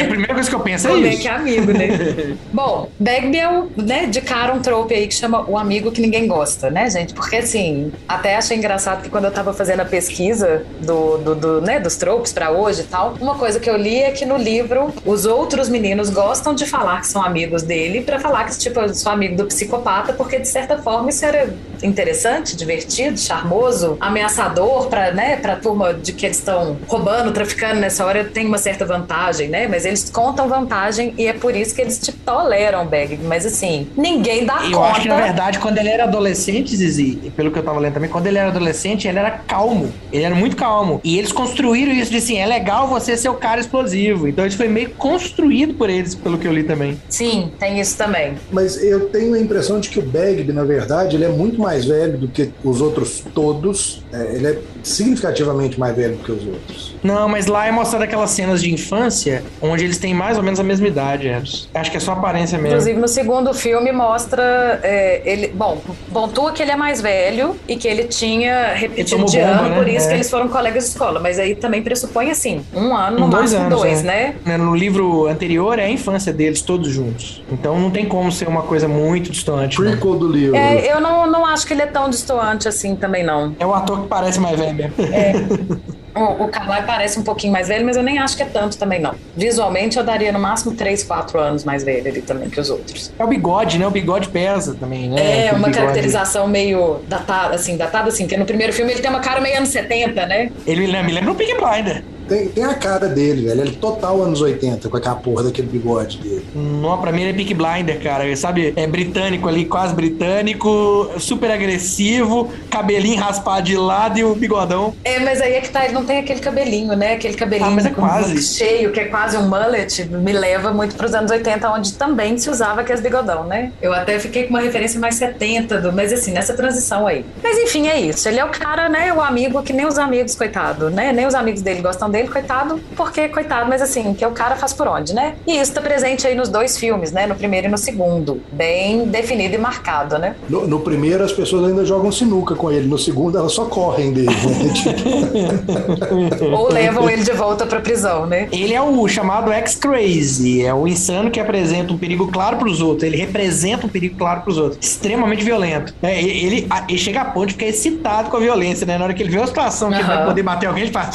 a primeira coisa que eu penso é Como é isso. que é amigo, né? Bom, Bagby é o, né, de cara um trope aí que chama o amigo que ninguém gosta, né, gente? Porque assim, até achei engraçado que quando eu tava fazendo a pesquisa do, do, do, né, dos tropes pra hoje e tal, uma coisa que eu li é que no livro os outros meninos gostam de falar que são amigos dele pra falar que, tipo, eu sou amigo do psicopata, porque de certa forma isso era interessante, divertido, charmoso, ameaçador pra, né, pra turma de que eles estão roubando, traficando nessa hora tem uma certa vantagem, né? Mas eles contam vantagem e é por isso que eles te toleram, Bag. Mas assim, ninguém dá Eu conta. acho que, na verdade, quando ele era adolescente, Zizi, e pelo que eu tava lendo também, quando ele era adolescente, ele era calmo. Ele era muito calmo. E eles construíram isso de assim, é legal você ser o cara explosivo. Então isso foi meio construído por eles, pelo que eu li também. Sim, tem isso também. Mas eu tenho a impressão de que o Bagby, na verdade, ele é muito mais velho do que os outros todos. É, ele é significativamente mais velho do que os outros. Não, mas lá é mostrado aquelas cenas de infância onde eles têm mais ou menos a mesma idade, Eros. Acho que é só aparência mesmo. Inclusive, no segundo filme mostra é, ele. Bom, pontua que ele é mais velho e que ele tinha repetido tomou de bomba, ano, né? por isso É. que eles foram colegas de escola. Mas aí também pressupõe assim, um ano, no dois máximo anos, dois, é. né? Né, No livro anterior é a infância deles todos juntos. Então não tem como ser uma coisa muito distante. né? Prequel do livro. É, eu não, não acho que ele é tão distoante assim também, não. É o ator que parece mais velho mesmo. O, o Carlyle parece um pouquinho mais velho, mas eu nem acho que é tanto também, não. Visualmente, eu daria no máximo 3, 4 anos mais velho ele também que os outros. É o bigode, né? O bigode pesa também, né? É, uma caracterização meio datada, assim, datada assim, porque no primeiro filme ele tem uma cara meio anos 70, né? Ele me lembra, me lembra um Pig Blinder. Tem, tem a cara dele, velho. Ele é total anos 80, com aquela porra daquele bigode dele. Não, pra mim ele é Pig Blinder, cara. Sabe? É britânico ali, quase britânico, super agressivo, cabelinho raspado de lado e o bigodão. É, mas aí é que tá, ele não tem aquele cabelinho, né? Aquele cabelinho Ah, é quase. cheio, que é quase um mullet, me leva muito pros anos 80, onde também se usava aqueles bigodão, né? Eu até fiquei com uma referência mais 70, do, mas assim, nessa transição aí. Mas enfim, é isso. Ele é o cara, né? O amigo que nem os amigos, coitado, né? Nem os amigos dele gostam dele, dele, coitado, porque coitado, mas assim, que o cara faz por onde, né? E isso tá presente aí nos dois filmes, né? No primeiro e no segundo. Bem definido e marcado, né? No, no primeiro, as pessoas ainda jogam sinuca com ele. No segundo, elas só correm dele. Né? Tipo, Ou levam ele de volta pra prisão, né? Ele é o chamado ex-crazy, é o insano que apresenta um perigo claro pros outros. Ele representa um perigo claro pros outros. Extremamente violento. É, ele, ele, chega a ponto de ficar excitado com a violência, né? Na hora que ele vê a situação que ele vai poder bater alguém, ele fala.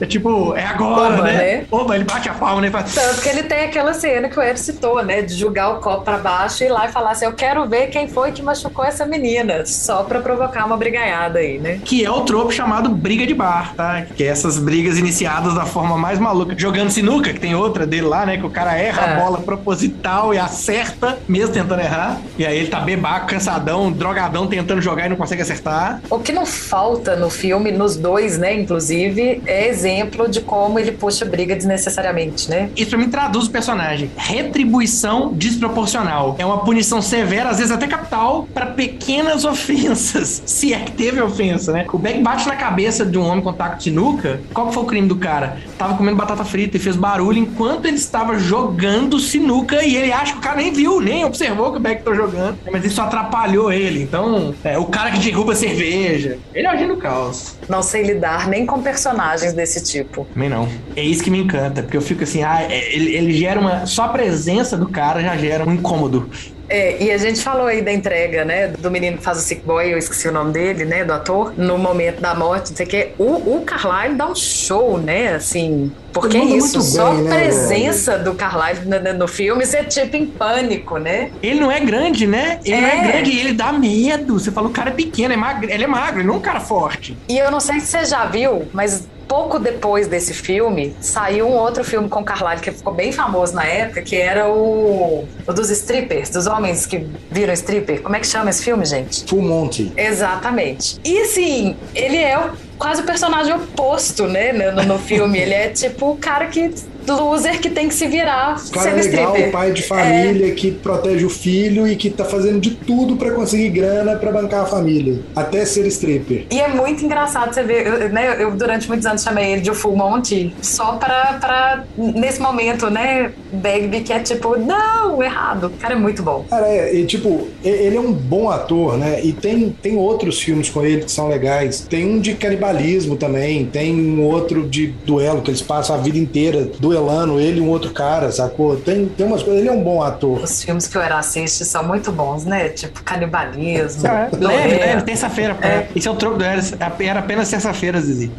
É tipo, é agora, Oba, né? né? Oba, ele bate a palma, né? Fala, Tanto que ele tem aquela cena que o Ed citou, né? De jogar o copo pra baixo e ir lá e falar assim: Eu quero ver quem foi que machucou essa menina. Só pra provocar uma brigaiada aí, né? que é o tropo chamado briga de bar, tá? Que é essas brigas iniciadas da forma mais maluca. Jogando sinuca, que tem outra dele lá, né? Que o cara erra a É. bola proposital e acerta, mesmo tentando errar. E aí ele tá bebaco, cansadão, drogadão, tentando jogar e não consegue acertar. O que não falta no filme, nos dois, né, inclusive, é exemplo de como ele puxa briga desnecessariamente, né? Isso pra mim traduz o personagem. Retribuição desproporcional. É uma punição severa, às vezes até capital, pra pequenas ofensas. Se é que teve ofensa, né? O Beck bate na cabeça de um homem com taco de sinuca. Qual que foi o crime do cara? Tava comendo batata frita e fez barulho enquanto ele estava jogando sinuca e ele acha que o cara nem viu, nem observou que o Beck tá jogando. Mas isso atrapalhou ele. Então, é, o cara que derruba cerveja. Ele é o gênio do caos. Não sei lidar nem com personagens desse tipo. Também não. É isso que me encanta, porque eu fico assim, ah, é- ele, ele gera uma. Só a presença do cara já gera um incômodo. É, e a gente falou aí da entrega, né, do menino que faz o Sick Boy, eu esqueci o nome dele, né, do ator, no momento da morte, não sei o que. O, o Carlyle dá um show, né, assim. Porque manda isso, muito só bem, a né, presença do Carlyle no, no- filme, você é tipo em pânico, né? Ele não é grande, né? Ele não é É. grande e ele dá medo. Você fala, o cara é pequeno, é magro, ele é magro, ele não é um cara forte. E eu não sei se você já viu, mas pouco depois desse filme, saiu um outro filme com Carlyle que ficou bem famoso na época, que era o, o dos strippers, dos homens que viram stripper. Como é que chama esse filme, gente? Full Monty. Exatamente. E assim, ele é o- quase o personagem oposto, né, no, no filme. Ele é tipo o cara que. Loser que tem que se virar O cara é legal, stripper. pai de família que protege o filho e que tá fazendo de tudo pra conseguir grana pra bancar a família. Até ser stripper. E é muito engraçado você ver, eu, né, eu durante muitos anos chamei ele de o Full Monty, só pra, pra nesse momento, né, Bagby, que é tipo, não, errado. O cara é muito bom. Cara, é, e, tipo, ele é um bom ator, né? E tem, tem outros filmes com ele que são legais. Tem um de canibalismo também, tem um outro de duelo que eles passam a vida inteira duelando ele e um outro cara, sacou? Tem, tem umas coisas. Ele é um bom ator. Os filmes que o Era assiste são muito bons, né? Tipo, canibalismo. leve, duelo. leve, terça-feira. É. Esse é o troco do Eras. Era apenas terça-feira, Zizi.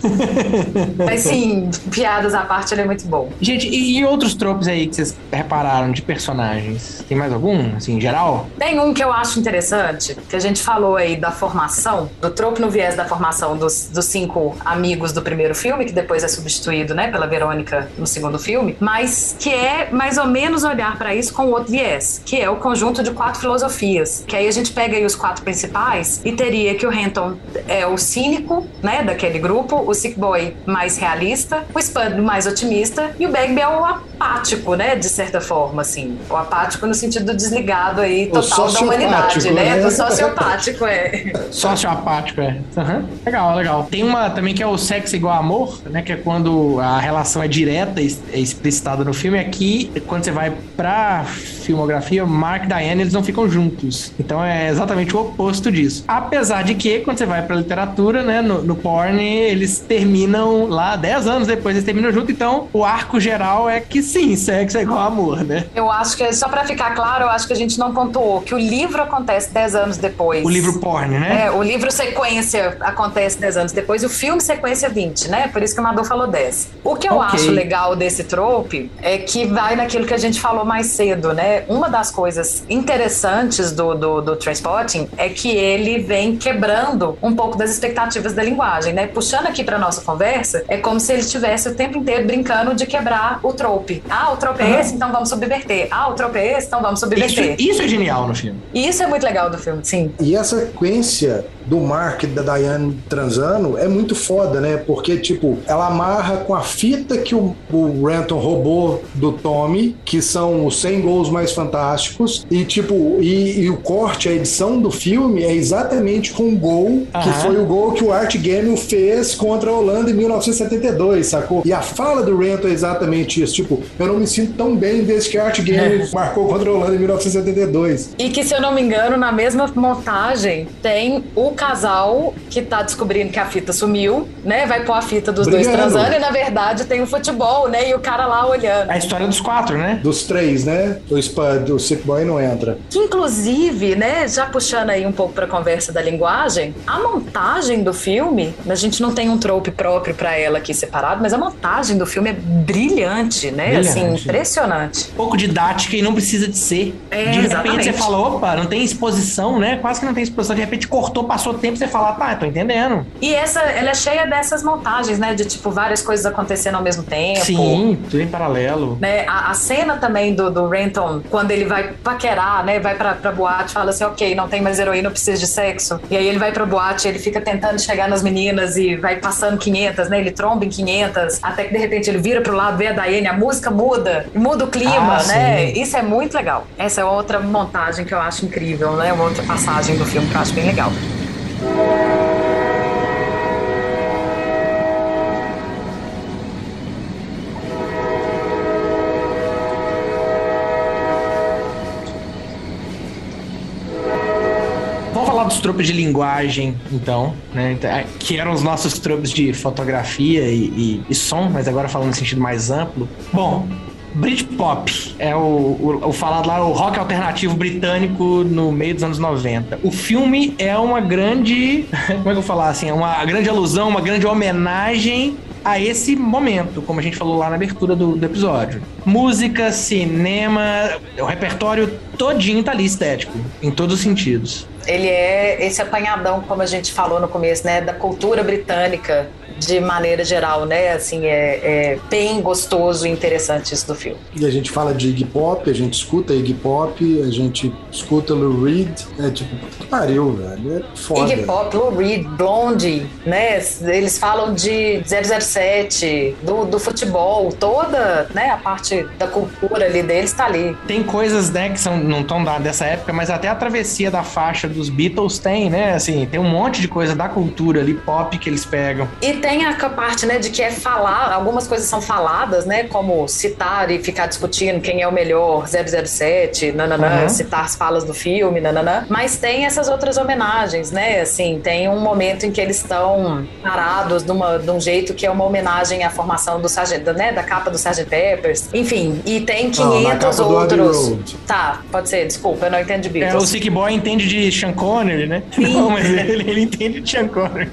Mas sim, piadas à parte, ele é muito bom. Gente, e, e outros tropos aí que vocês repararam de personagens? Tem mais algum, assim, em geral? Tem um que eu acho interessante, que a gente falou aí da formação, do tropo no viés da formação dos, dos cinco amigos do primeiro filme, que depois é substituído, né, pela Verônica no segundo filme, mas que é mais ou menos olhar para isso com outro viés, que é o conjunto de quatro filosofias. Que aí a gente pega aí os quatro principais e teria que o Renton é o cínico, né, daquele grupo, o Sick Boy mais realista, o Spud mais otimista e o Bagby é o apático, né, de certa forma, assim. O apático no sentido desligado aí total da humanidade, né? né? Do sociopático, é. Sociopático, é. Aham. Legal, legal. Tem uma também que é o sexo igual amor, né? Que é quando a relação é direta e é explicitada no filme. Aqui, quando você vai pra filmografia, Mark e Diane, eles não ficam juntos. Então é exatamente o oposto disso. Apesar de que, quando você vai pra literatura, né? No, no porn, eles terminam lá 10 anos depois, eles terminam junto. Então, o arco geral é que sim, sexo é igual amor, né? Eu acho que, só pra ficar claro, eu acho que a gente não pontuou que o livro acontece 10 anos depois. O livro porn, né? É, o livro sequência acontece 10 anos depois, e o filme sequência 20, né? Por isso que o Madu falou 10. O que eu Ok. acho legal desse trope é que vai naquilo que a gente falou mais cedo, né? Uma das coisas interessantes do, do, do Transporting é que ele vem quebrando um pouco das expectativas da linguagem, né? Puxando aqui pra nossa conversa, é como se ele estivesse o tempo inteiro brincando de quebrar o trope. Ah, o trope é esse, então vamos subverter. Ah, o trope é esse, então vamos Isso, subverter. isso é genial no filme. E isso é muito legal do filme, sim. E essa sequência do Mark e da Diane transando é muito foda, né? Porque, tipo, ela amarra com a fita que o, o Renton roubou do Tommy, que são os 100 gols mais fantásticos, e tipo, e, e o corte, a edição do filme é exatamente com o gol, que foi o gol que o Art Gamel fez contra a Holanda em 1972, sacou? E a fala do Renton é exatamente isso, tipo, eu não me sinto tão bem desde que Art Gamel marcou contra a Holanda em 1972. E que, se eu não me engano, na mesma montagem tem o casal que tá descobrindo que a fita sumiu, né? Vai pôr a fita dos dois Brigando. transando e, na verdade, tem o futebol, né? E o cara lá olhando. É a história dos quatro, né? Dos três, né? O Spud, o Sick Boy não entra. Que, inclusive, né, já puxando aí um pouco pra conversa da linguagem, a montagem do filme, a gente não tem um trope próprio pra ela aqui separado, mas a montagem do filme é brilhante, né? Brilhante. Assim, impressionante. pouco didática e não precisa de ser. É, de repente exatamente. você fala, opa, não tem exposição, né? Quase que não tem exposição. De repente cortou, passou tempo, você fala, tá, tô entendendo. E essa, ela é cheia dessas montagens, né? De tipo várias coisas acontecendo ao mesmo tempo. Sim, tudo em paralelo. Né, a, a cena também do, do Renton, quando ele vai paquerar, né? Vai pra, pra boate, fala assim: ok, não tem mais heroína, eu preciso de sexo. E aí ele vai pra boate, ele fica tentando chegar nas meninas e vai passando 500, né? Ele tromba em 500, até que de repente ele vira pro lado, vê a Daiane, a música muda, muda o clima, Ah, né? sim. Isso é muito legal. Essa é outra montagem que eu acho incrível, né? Uma outra passagem do filme que eu acho bem legal. Vamos falar dos tropos de linguagem, então, né? Então, é, Que eram os nossos tropos de fotografia e, e- e som, mas agora falando no sentido mais amplo. Bom, Britpop é o, o, o falado lá, o rock alternativo britânico no meio dos anos 90. O filme é uma grande. Como é que eu vou falar assim? É uma grande alusão, uma grande homenagem a esse momento, como a gente falou lá na abertura do, do episódio. Música, cinema, o repertório todinho tá ali estético, em todos os sentidos. Ele é esse apanhadão, como a gente falou no começo, né, da cultura britânica de maneira geral, né? Assim, é, é bem gostoso e interessante isso do filme. E a gente fala de Iggy Pop, a gente escuta Iggy Pop, a gente escuta Lou Reed. É tipo, que pariu, velho. É foda. Iggy Pop, Lou Reed, Blondie, né? Eles falam de 007, do, do futebol, toda, né? A parte da cultura ali deles tá ali. Tem coisas, né, que são, não estão dessa época, mas até a travessia da faixa dos Beatles tem, né? Assim, tem um monte de coisa da cultura ali, pop, que eles pegam. E tem a parte, né, de que é falar, algumas coisas são faladas, né, como citar e ficar discutindo quem é o melhor 007, nananã, Uhum. citar as falas do filme, nananã. Mas tem essas outras homenagens, né, assim, tem um momento em que eles estão parados numa, de um jeito que é uma homenagem à formação do Sgt. né, da capa do Sgt. Peppers. Enfim, e tem Não, na 500 capa do Abbey outros. Tá, pode ser, desculpa, eu não entendi É, o Beatles. Sick Boy entende de Sean Connery, né? Não, mas ele, ele entende de Sean Connery.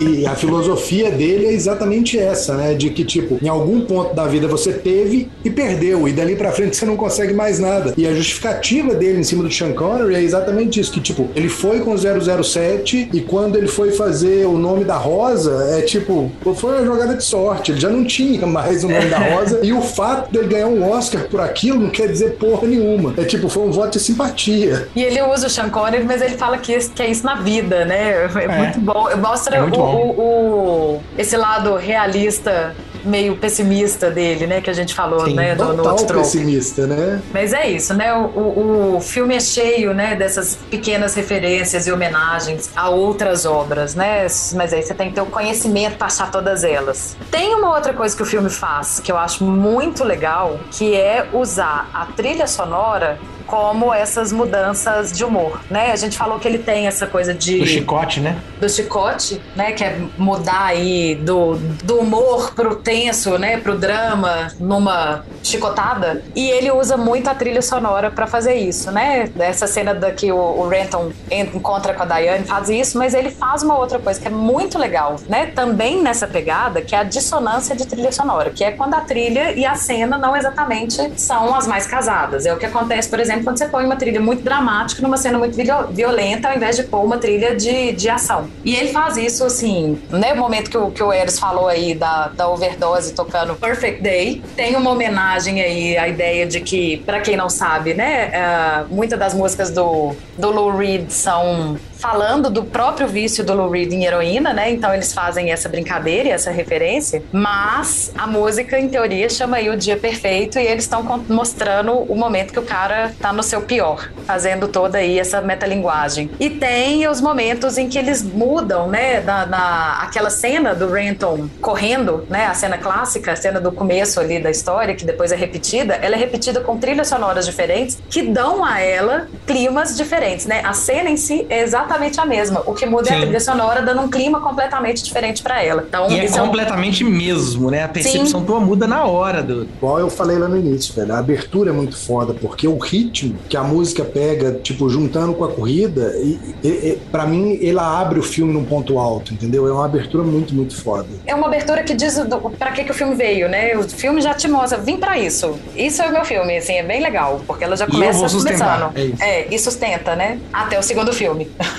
E a filosofia dele é exatamente essa, né? De que, tipo, em algum ponto da vida você teve e perdeu, e dali pra frente você não consegue mais nada. E a justificativa dele em cima do Sean Connery é exatamente isso: que, tipo, ele foi com 007 e quando ele foi fazer o nome da Rosa, é tipo, foi uma jogada de sorte. Ele já não tinha mais o nome da Rosa, e o fato dele ganhar um Oscar por aquilo não quer dizer porra nenhuma. É tipo, foi um voto de simpatia. E ele usa o Sean Connery, mas ele fala que, que é isso na vida, né? É, muito bom. Mostra É muito o, bom. o- o- esse lado realista, meio pessimista dele, né? Que a gente falou, Sim, né? Do, no outro pessimista, né? Mas é isso, né? O, o, o filme é cheio, né? Dessas pequenas referências e homenagens a outras obras, né? Mas aí você tem que ter o conhecimento para achar todas elas. Tem uma outra coisa que o filme faz que eu acho muito legal, que é usar a trilha sonora como essas mudanças de humor, né? A gente falou que ele tem essa coisa de Do chicote, né? do chicote, né, que é mudar aí do, do humor pro tenso, né, pro drama, numa chicotada. E ele usa muito a trilha sonora pra fazer isso, né? Essa cena da que o, o Renton en- encontra com a Diane faz isso, mas ele faz uma outra coisa que é muito legal, né? Também nessa pegada, que é a dissonância de trilha sonora, que é quando a trilha e a cena não exatamente são as mais casadas. É o que acontece, por exemplo, quando você põe uma trilha muito dramática numa cena muito viol- violenta, ao invés de pôr uma trilha de, de ação. E ele faz isso, assim, né? O momento que o, que o Eros falou aí da, da overdose tocando Perfect Day, tem uma homenagem aí à ideia de que, pra quem não sabe, né? ah, muitas das músicas do, do Lou Reed são falando do próprio vício do Lou Reed em heroína, né? Então eles fazem essa brincadeira e essa referência, mas a música, em teoria, chama aí o dia perfeito e eles estão mostrando o momento que o cara tá no seu pior, fazendo toda aí essa metalinguagem. E tem os momentos em que eles mudam, né? Na, na aquela cena do Renton correndo, né? A cena clássica, a cena do começo ali da história, que depois é repetida, ela é repetida com trilhas sonoras diferentes que dão a ela climas diferentes, né? A cena em si é exatamente a mesma. O que muda Sim. é a trilha sonora dando um clima completamente diferente para ela. Então, e é completamente é um... mesmo, né? A percepção Sim. tua muda na hora do. Igual eu falei lá no início, velho. A abertura é muito foda, porque o ritmo que a música pega, tipo, juntando com a corrida, e, e, e para mim, ela abre o filme num ponto alto, entendeu? É uma abertura muito, muito foda. É uma abertura que diz para que, que o filme veio, né? O filme já te mostra, vim para isso. Isso é o meu filme, assim, é bem legal, porque ela já começa começando. É, é, e sustenta, né? Até o segundo filme.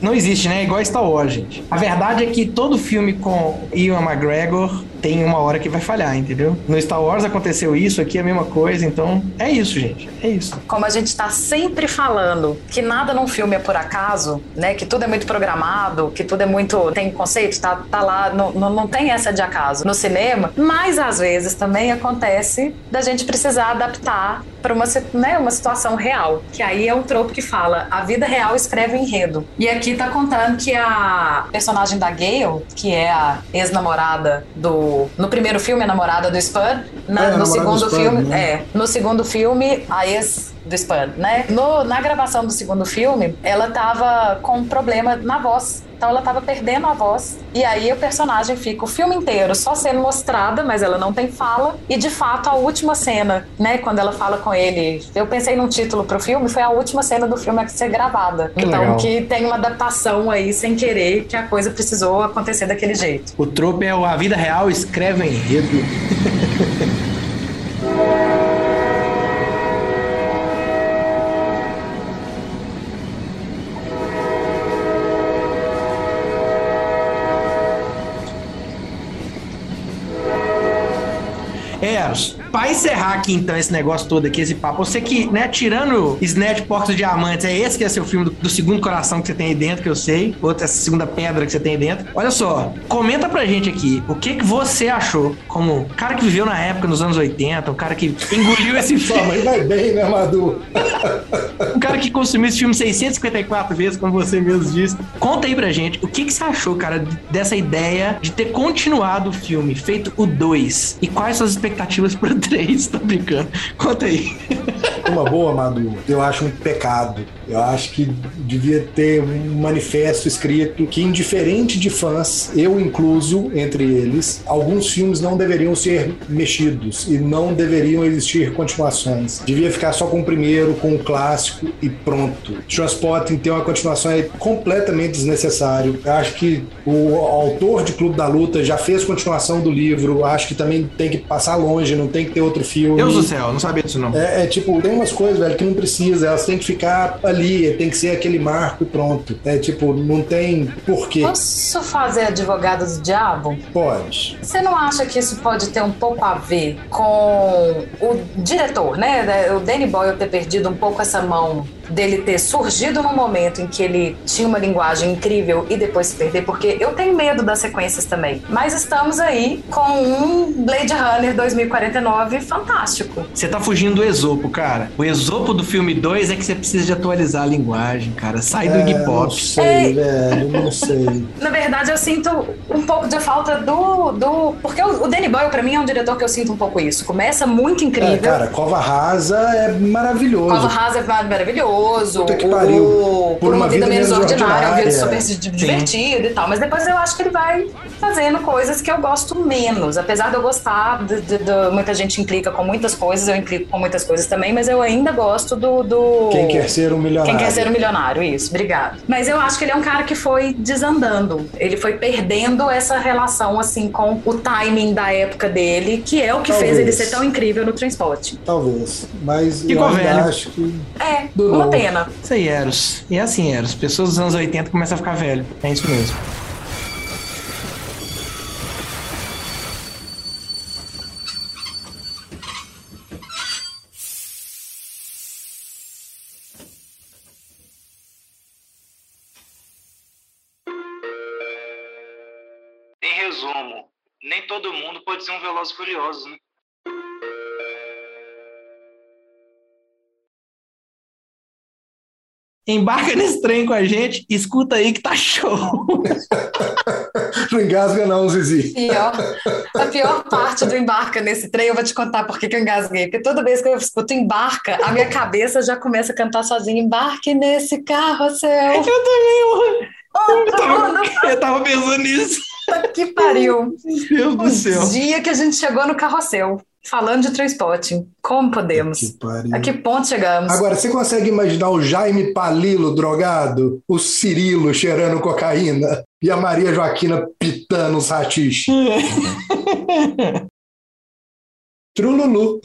Não existe, né? É igual Star Wars, gente. A verdade é que todo filme com Ian McGregor tem uma hora que vai falhar, entendeu? No Star Wars aconteceu isso, aqui é a mesma coisa, então é isso, gente. É isso. Como a gente tá sempre falando que nada num filme é por acaso, né? Que tudo é muito programado, que tudo é muito. tem conceito, tá, tá lá, não, não, tem essa de acaso no cinema, mas às vezes também acontece da gente precisar adaptar para uma, né, uma situação real. Que aí é um tropo que fala: a vida real escreve enredo. E aqui tá contando que a personagem da Gale, que é a ex-namorada do. No primeiro filme, a namorada do Spud, na, é, no segundo Spud, filme. Né? É, no segundo filme, a ex do Spud, né? No, na gravação do segundo filme, ela tava com um problema na voz. Então ela tava perdendo a voz. E aí o personagem fica o filme inteiro só sendo mostrada, mas ela não tem fala. E de fato, a última cena, né? Quando ela fala com ele, eu pensei num título pro filme, foi a última cena do filme a ser gravada. Que então, legal. que tem uma adaptação aí sem querer, que a coisa precisou acontecer daquele jeito. O trope é a vida real escreve enredo. Eros, Pra encerrar aqui, então, esse negócio todo aqui, esse papo, você que, né, tirando Snatch Porcos Diamantes, é esse que é seu filme do, do, segundo coração que você tem aí dentro, que eu sei, outra essa segunda pedra que você tem aí dentro. Olha só, comenta pra gente aqui, o que que você achou, como cara que viveu na época, nos anos 80, um cara que engoliu esse filme. Sua mãe vai bem, né, Madu? um cara que consumiu esse filme 654 vezes, como você mesmo disse. Conta aí pra gente, o que que você achou, cara, dessa ideia de ter continuado o filme, feito o 2, e quais suas expectativas pro três, tô brincando. Conta aí. Uma boa, Madu. Eu acho um pecado eu acho que devia ter um manifesto escrito que, indiferente de fãs, eu incluso entre eles, alguns filmes não deveriam ser mexidos e não deveriam existir continuações. Devia ficar só com o primeiro, com o clássico e pronto. Transporting ter uma continuação é completamente desnecessário. Eu acho que o autor de Clube da Luta já fez continuação do livro. Acho que também tem que passar longe, não tem que ter outro filme. Deus do céu, não sabia disso não. É, é tipo, tem umas coisas, velho, que não precisa. Elas têm que ficar ali ali, tem que ser aquele marco e pronto. É tipo, não tem porquê. Posso fazer advogado do diabo? Pode. Você não acha que isso pode ter um pouco a ver com o diretor, né? O Danny Boyle ter perdido um pouco essa mão dele ter surgido no momento em que ele tinha uma linguagem incrível e depois se perder, porque eu tenho medo das sequências também. Mas estamos aí com um Blade Runner 2049 fantástico. Você tá fugindo do Esopo, cara. O Esopo do filme 2 é que você precisa de atualizar a linguagem, cara. Sai do é, hip hop. Não sei, é... velho, não sei. Na verdade, eu sinto um pouco de falta do. do... Porque o, Danny Boyle, pra mim, é um diretor que eu sinto um pouco isso. Começa muito incrível. É, cara, Cova Rasa é maravilhoso. Cova Rasa é maravilhoso maravilhoso. Puta que pariu. O, por, uma, vida, vida menos, ordinária, é um vida super divertido e tal. Mas depois eu acho que ele vai fazendo coisas que eu gosto menos. Apesar de eu gostar, de, de, de, muita gente implica com muitas coisas, eu implico com muitas coisas também, mas eu ainda gosto do, do. Quem quer ser um milionário. Quem quer ser um milionário, isso, obrigado. Mas eu acho que ele é um cara que foi desandando. Ele foi perdendo essa relação, assim, com o timing da época dele, que é o que Talvez. fez ele ser tão incrível no transporte. Talvez. Mas Ficou eu acho que. É, uma pena. Isso aí, Eros. E é assim, Eros. Pessoas dos anos 80 começam a ficar velho. É isso mesmo. Em resumo, nem todo mundo pode ser um Veloz Furioso, né? Embarca nesse trem com a gente, escuta aí que tá show. Não engasga não, Zizi. Pior, a pior parte do embarca nesse trem, eu vou te contar por que eu engasguei. Porque toda vez que eu escuto embarca, a minha cabeça já começa a cantar sozinha. Embarque nesse carrossel. Eu também, Oh, eu tava, eu tava pensando nisso. que pariu. Meu Deus do O céu. dia que a gente chegou no carrossel, falando de transporte. Como podemos? Que. A que ponto chegamos? Agora, você consegue imaginar o Jaime Palilo drogado, o Cirilo cheirando cocaína e a Maria Joaquina pitando os ratiches? Trululu.